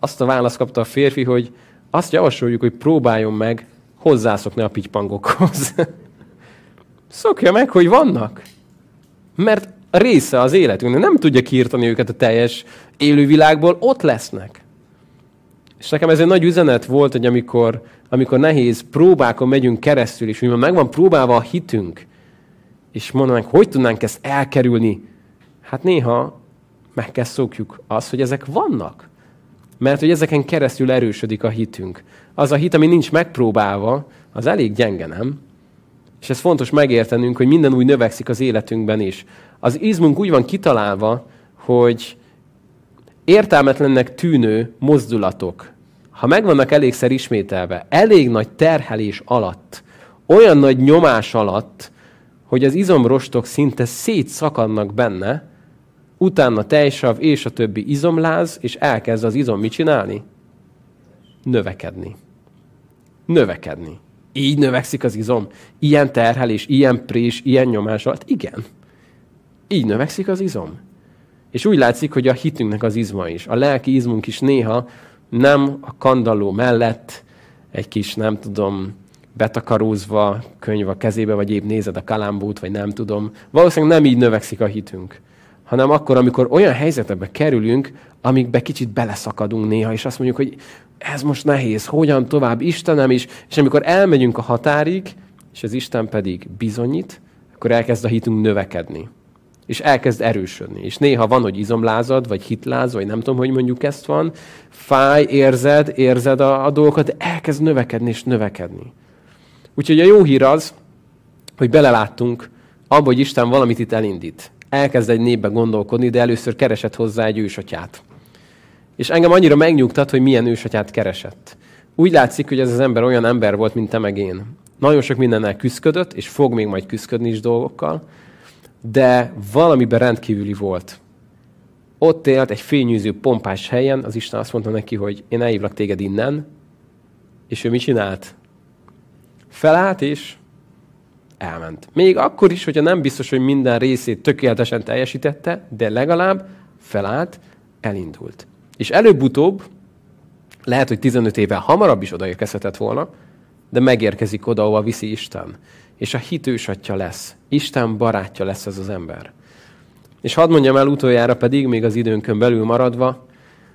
Azt a választ kapta a férfi, hogy azt javasoljuk, hogy próbáljon meg hozzászokni a pitypangokhoz. Szokja meg, hogy vannak. Mert része az életünknek. Nem tudja kiirtani őket a teljes élővilágból, ott lesznek. És nekem ez egy nagy üzenet volt, hogy amikor, amikor nehéz próbákon megyünk keresztül, és mivel megvan próbálva a hitünk, és mondanánk, hogy tudnánk ezt elkerülni, hát néha meg kell szokjuk azt, hogy ezek vannak. Mert hogy ezeken keresztül erősödik a hitünk. Az a hit, ami nincs megpróbálva, az elég gyenge, nem? És ez fontos megértenünk, hogy minden úgy növekszik az életünkben is. Az izmunk úgy van kitalálva, hogy értelmetlennek tűnő mozdulatok, ha megvannak elégszer ismételve, elég nagy terhelés alatt, olyan nagy nyomás alatt, hogy az izomrostok szinte szétszakadnak benne, utána tejsav és a többi izomláz, és elkezd az izom mit csinálni? Növekedni. Növekedni. Így növekszik az izom. Ilyen terhelés, ilyen prés, ilyen nyomás alatt. Igen. Így növekszik az izom. És úgy látszik, hogy a hitünknek az izma is. A lelki izmunk is néha nem a kandalló mellett egy kis, nem tudom, betakarózva könyv a kezébe, vagy épp nézed a kalambót, vagy nem tudom. Valószínűleg nem így növekszik a hitünk, hanem akkor, amikor olyan helyzetekbe kerülünk, amikbe kicsit beleszakadunk néha, és azt mondjuk, hogy ez most nehéz, hogyan tovább, Istenem is, és amikor elmegyünk a határig, és az Isten pedig bizonyít, akkor elkezd a hitünk növekedni. És elkezd erősödni. És néha van, hogy izomlázad, vagy hitláz, vagy nem tudom, hogy mondjuk ezt van, fáj, érzed, érzed a, a dolgokat, de elkezd növekedni és növekedni. Úgyhogy a jó hír az, hogy beleláttunk abba, hogy Isten valamit itt elindít. Elkezd egy népbe gondolkodni, de először keresett hozzá egy ősatyát. És engem annyira megnyugtat, hogy milyen ősatyát keresett. Úgy látszik, hogy ez az ember olyan ember volt, mint te meg én. Nagyon sok mindennel küzdött, és fog még majd küzdködni is dolgokkal, de valamiben rendkívüli volt. Ott élt egy fényűző, pompás helyen, az Isten azt mondta neki, hogy én elhívlak téged innen, és ő mit csinált? Felállt és elment. Még akkor is, hogyha nem biztos, hogy minden részét tökéletesen teljesítette, de legalább felállt, elindult. És előbb-utóbb, lehet, hogy 15 évvel hamarabb is odaérkezhetett volna, de megérkezik oda, ahova viszi Isten. És a hitősatja lesz. Isten barátja lesz ez az ember. És hadd mondjam el utoljára pedig, még az időnkön belül maradva,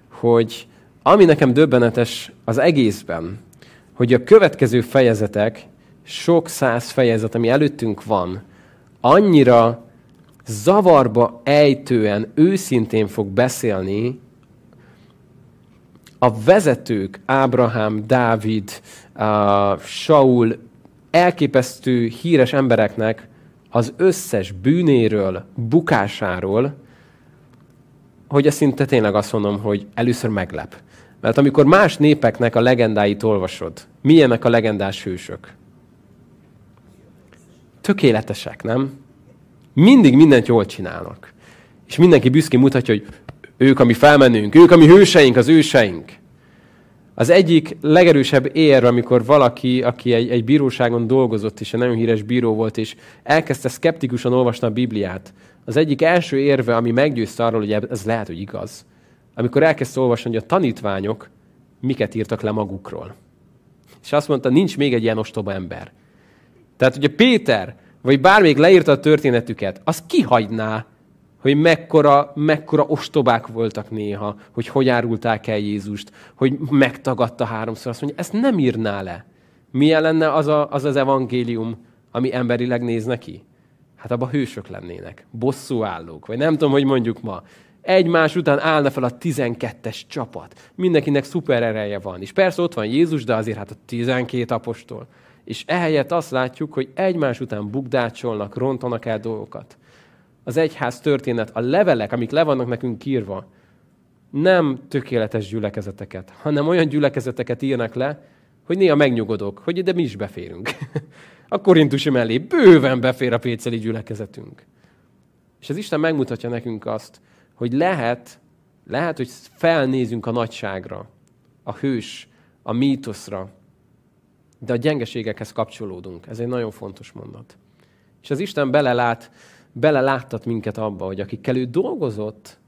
hogy ami nekem döbbenetes az egészben, hogy a következő fejezetek, sok száz fejezet, ami előttünk van, annyira zavarba ejtően, őszintén fog beszélni a vezetők, Ábrahám, Dávid, Saul, elképesztő híres embereknek az összes bűnéről, bukásáról, hogy ezt szinte tényleg azt mondom, hogy először meglep. Mert amikor más népeknek a legendáit olvasod, milyenek a legendás hősök? Tökéletesek, nem? Mindig mindent jól csinálnak. És mindenki büszkén mutatja, hogy ők a mi felmenünk, ők a mi hőseink, az őseink. Az egyik legerősebb érv, amikor valaki, aki egy, egy bíróságon dolgozott, és egy nagyon híres bíró volt, és elkezdte szkeptikusan olvasni a Bibliát, az egyik első érve, ami meggyőzte arról, hogy ez lehet, hogy igaz, amikor elkezdte olvasni, hogy a tanítványok miket írtak le magukról. És azt mondta, nincs még egy ilyen ostoba ember. Tehát, hogy a Péter, vagy bármelyik leírta a történetüket, az kihagyná, hogy mekkora, mekkora ostobák voltak néha, hogy hogy árulták el Jézust, hogy megtagadta háromszor. Azt mondja, ezt nem írná le. Milyen lenne az, a, az az evangélium, ami emberileg néz neki? Hát abban hősök lennének, bosszúállók, vagy nem tudom, hogy mondjuk ma. Egymás után állna fel a 12-es csapat. Mindenkinek szuper ereje van. És persze ott van Jézus, de azért hát a 12 apostol. És ehelyett azt látjuk, hogy egymás után bukdácsolnak, rontanak el dolgokat az egyház történet, a levelek, amik le vannak nekünk írva, nem tökéletes gyülekezeteket, hanem olyan gyülekezeteket írnak le, hogy néha megnyugodok, hogy ide mi is beférünk. a korintusi mellé bőven befér a péceli gyülekezetünk. És az Isten megmutatja nekünk azt, hogy lehet, lehet, hogy felnézünk a nagyságra, a hős, a mítoszra, de a gyengeségekhez kapcsolódunk. Ez egy nagyon fontos mondat. És az Isten belelát beleláttat minket abba, hogy akikkel ő dolgozott,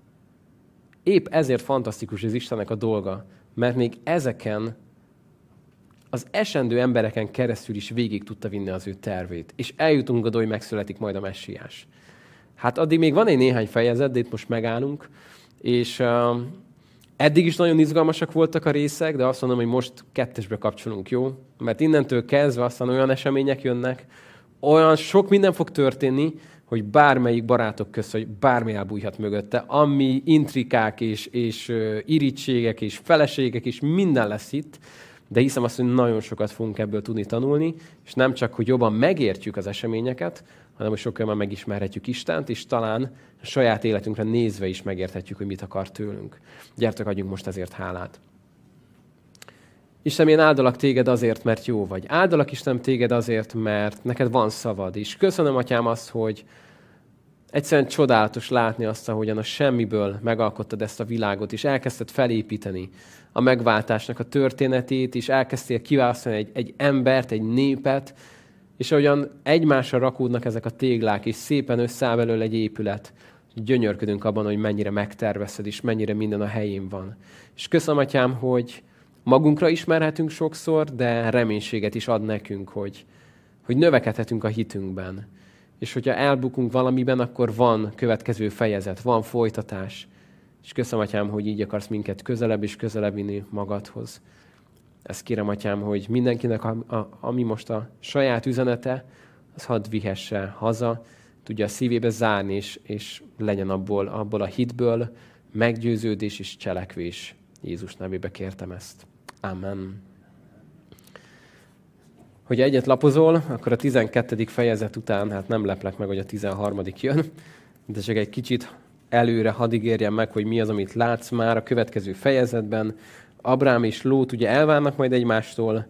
épp ezért fantasztikus az Istennek a dolga, mert még ezeken az esendő embereken keresztül is végig tudta vinni az ő tervét. És eljutunk oda, hogy megszületik majd a messiás. Hát addig még van egy néhány fejezet, de itt most megállunk, és uh, eddig is nagyon izgalmasak voltak a részek, de azt mondom, hogy most kettesbe kapcsolunk, jó? Mert innentől kezdve aztán olyan események jönnek, olyan sok minden fog történni, hogy bármelyik barátok közt, hogy bármi elbújhat mögötte, ami intrikák és, és irítségek és feleségek és minden lesz itt, de hiszem azt, hogy nagyon sokat fogunk ebből tudni tanulni, és nem csak, hogy jobban megértjük az eseményeket, hanem hogy sokkal jobban megismerhetjük Istent, és talán a saját életünkre nézve is megérthetjük, hogy mit akar tőlünk. Gyertek, adjunk most ezért hálát. Isten, én áldalak téged azért, mert jó vagy. Áldalak Isten téged azért, mert neked van szavad. És köszönöm, atyám, azt, hogy egyszerűen csodálatos látni azt, ahogyan a semmiből megalkottad ezt a világot, és elkezdted felépíteni a megváltásnak a történetét, és elkezdtél kiválasztani egy, egy embert, egy népet, és ahogyan egymásra rakódnak ezek a téglák, és szépen összeáll belőle egy épület, gyönyörködünk abban, hogy mennyire megtervezed, és mennyire minden a helyén van. És köszönöm, Atyám, hogy magunkra ismerhetünk sokszor, de reménységet is ad nekünk, hogy, hogy növekedhetünk a hitünkben. És hogyha elbukunk valamiben, akkor van következő fejezet, van folytatás. És köszönöm, Atyám, hogy így akarsz minket közelebb és közelebb vinni magadhoz. Ezt kérem, Atyám, hogy mindenkinek, a, a, ami most a saját üzenete, az hadd vihesse haza, tudja a szívébe zárni, és, és legyen abból, abból a hitből meggyőződés és cselekvés. Jézus nevébe kértem ezt. Amen. Hogy egyet lapozol, akkor a 12. fejezet után, hát nem leplek meg, hogy a 13. jön, de csak egy kicsit előre hadd meg, hogy mi az, amit látsz már a következő fejezetben. Abrám és Lót ugye elválnak majd egymástól,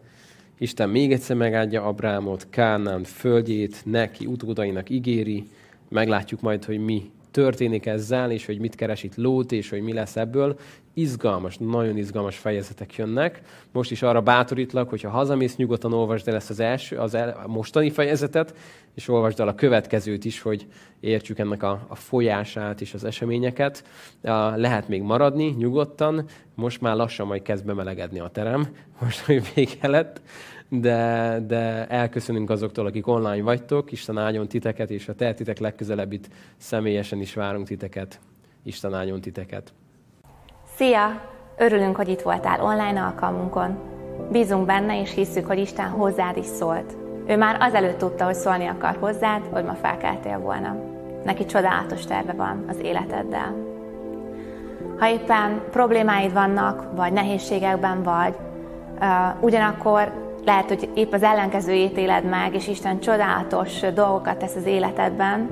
Isten még egyszer megáldja Abrámot, Kánán földjét, neki utódainak ígéri, meglátjuk majd, hogy mi történik ezzel, és hogy mit keres itt Lót, és hogy mi lesz ebből. Izgalmas, nagyon izgalmas fejezetek jönnek. Most is arra bátorítlak, hogyha hazamész, nyugodtan olvasd el ezt az első, az el, a mostani fejezetet, és olvasd el a következőt is, hogy értsük ennek a, a folyását és az eseményeket. Lehet még maradni nyugodtan, most már lassan majd kezd bemelegedni a terem, most, hogy vége lett, de, de elköszönünk azoktól, akik online vagytok. Isten áldjon titeket, és a tehetitek legközelebb személyesen is várunk titeket. Isten áldjon titeket. Szia! Örülünk, hogy itt voltál online alkalmunkon. Bízunk benne, és hiszük, hogy Isten hozzád is szólt. Ő már azelőtt tudta, hogy szólni akar hozzád, hogy ma felkeltél volna. Neki csodálatos terve van az életeddel. Ha éppen problémáid vannak, vagy nehézségekben vagy, ugyanakkor lehet, hogy épp az ellenkezőjét éled meg, és Isten csodálatos dolgokat tesz az életedben.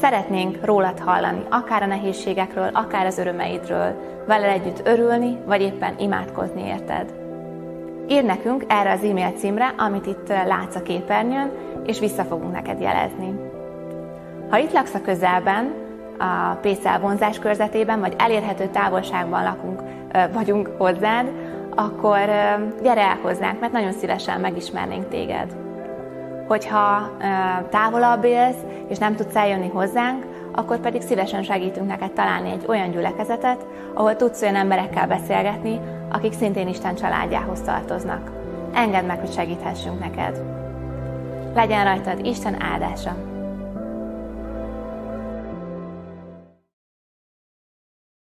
Szeretnénk rólad hallani, akár a nehézségekről, akár az örömeidről, vele együtt örülni, vagy éppen imádkozni érted. Írd nekünk erre az e-mail címre, amit itt látsz a képernyőn, és vissza fogunk neked jelezni. Ha itt laksz a közelben, a PCL vonzás körzetében, vagy elérhető távolságban lakunk, vagyunk hozzád, akkor gyere el hozzánk, mert nagyon szívesen megismernénk téged. Hogyha távolabb élsz, és nem tudsz eljönni hozzánk, akkor pedig szívesen segítünk neked találni egy olyan gyülekezetet, ahol tudsz olyan emberekkel beszélgetni, akik szintén Isten családjához tartoznak. Engedd meg, hogy segíthessünk neked. Legyen rajtad Isten áldása!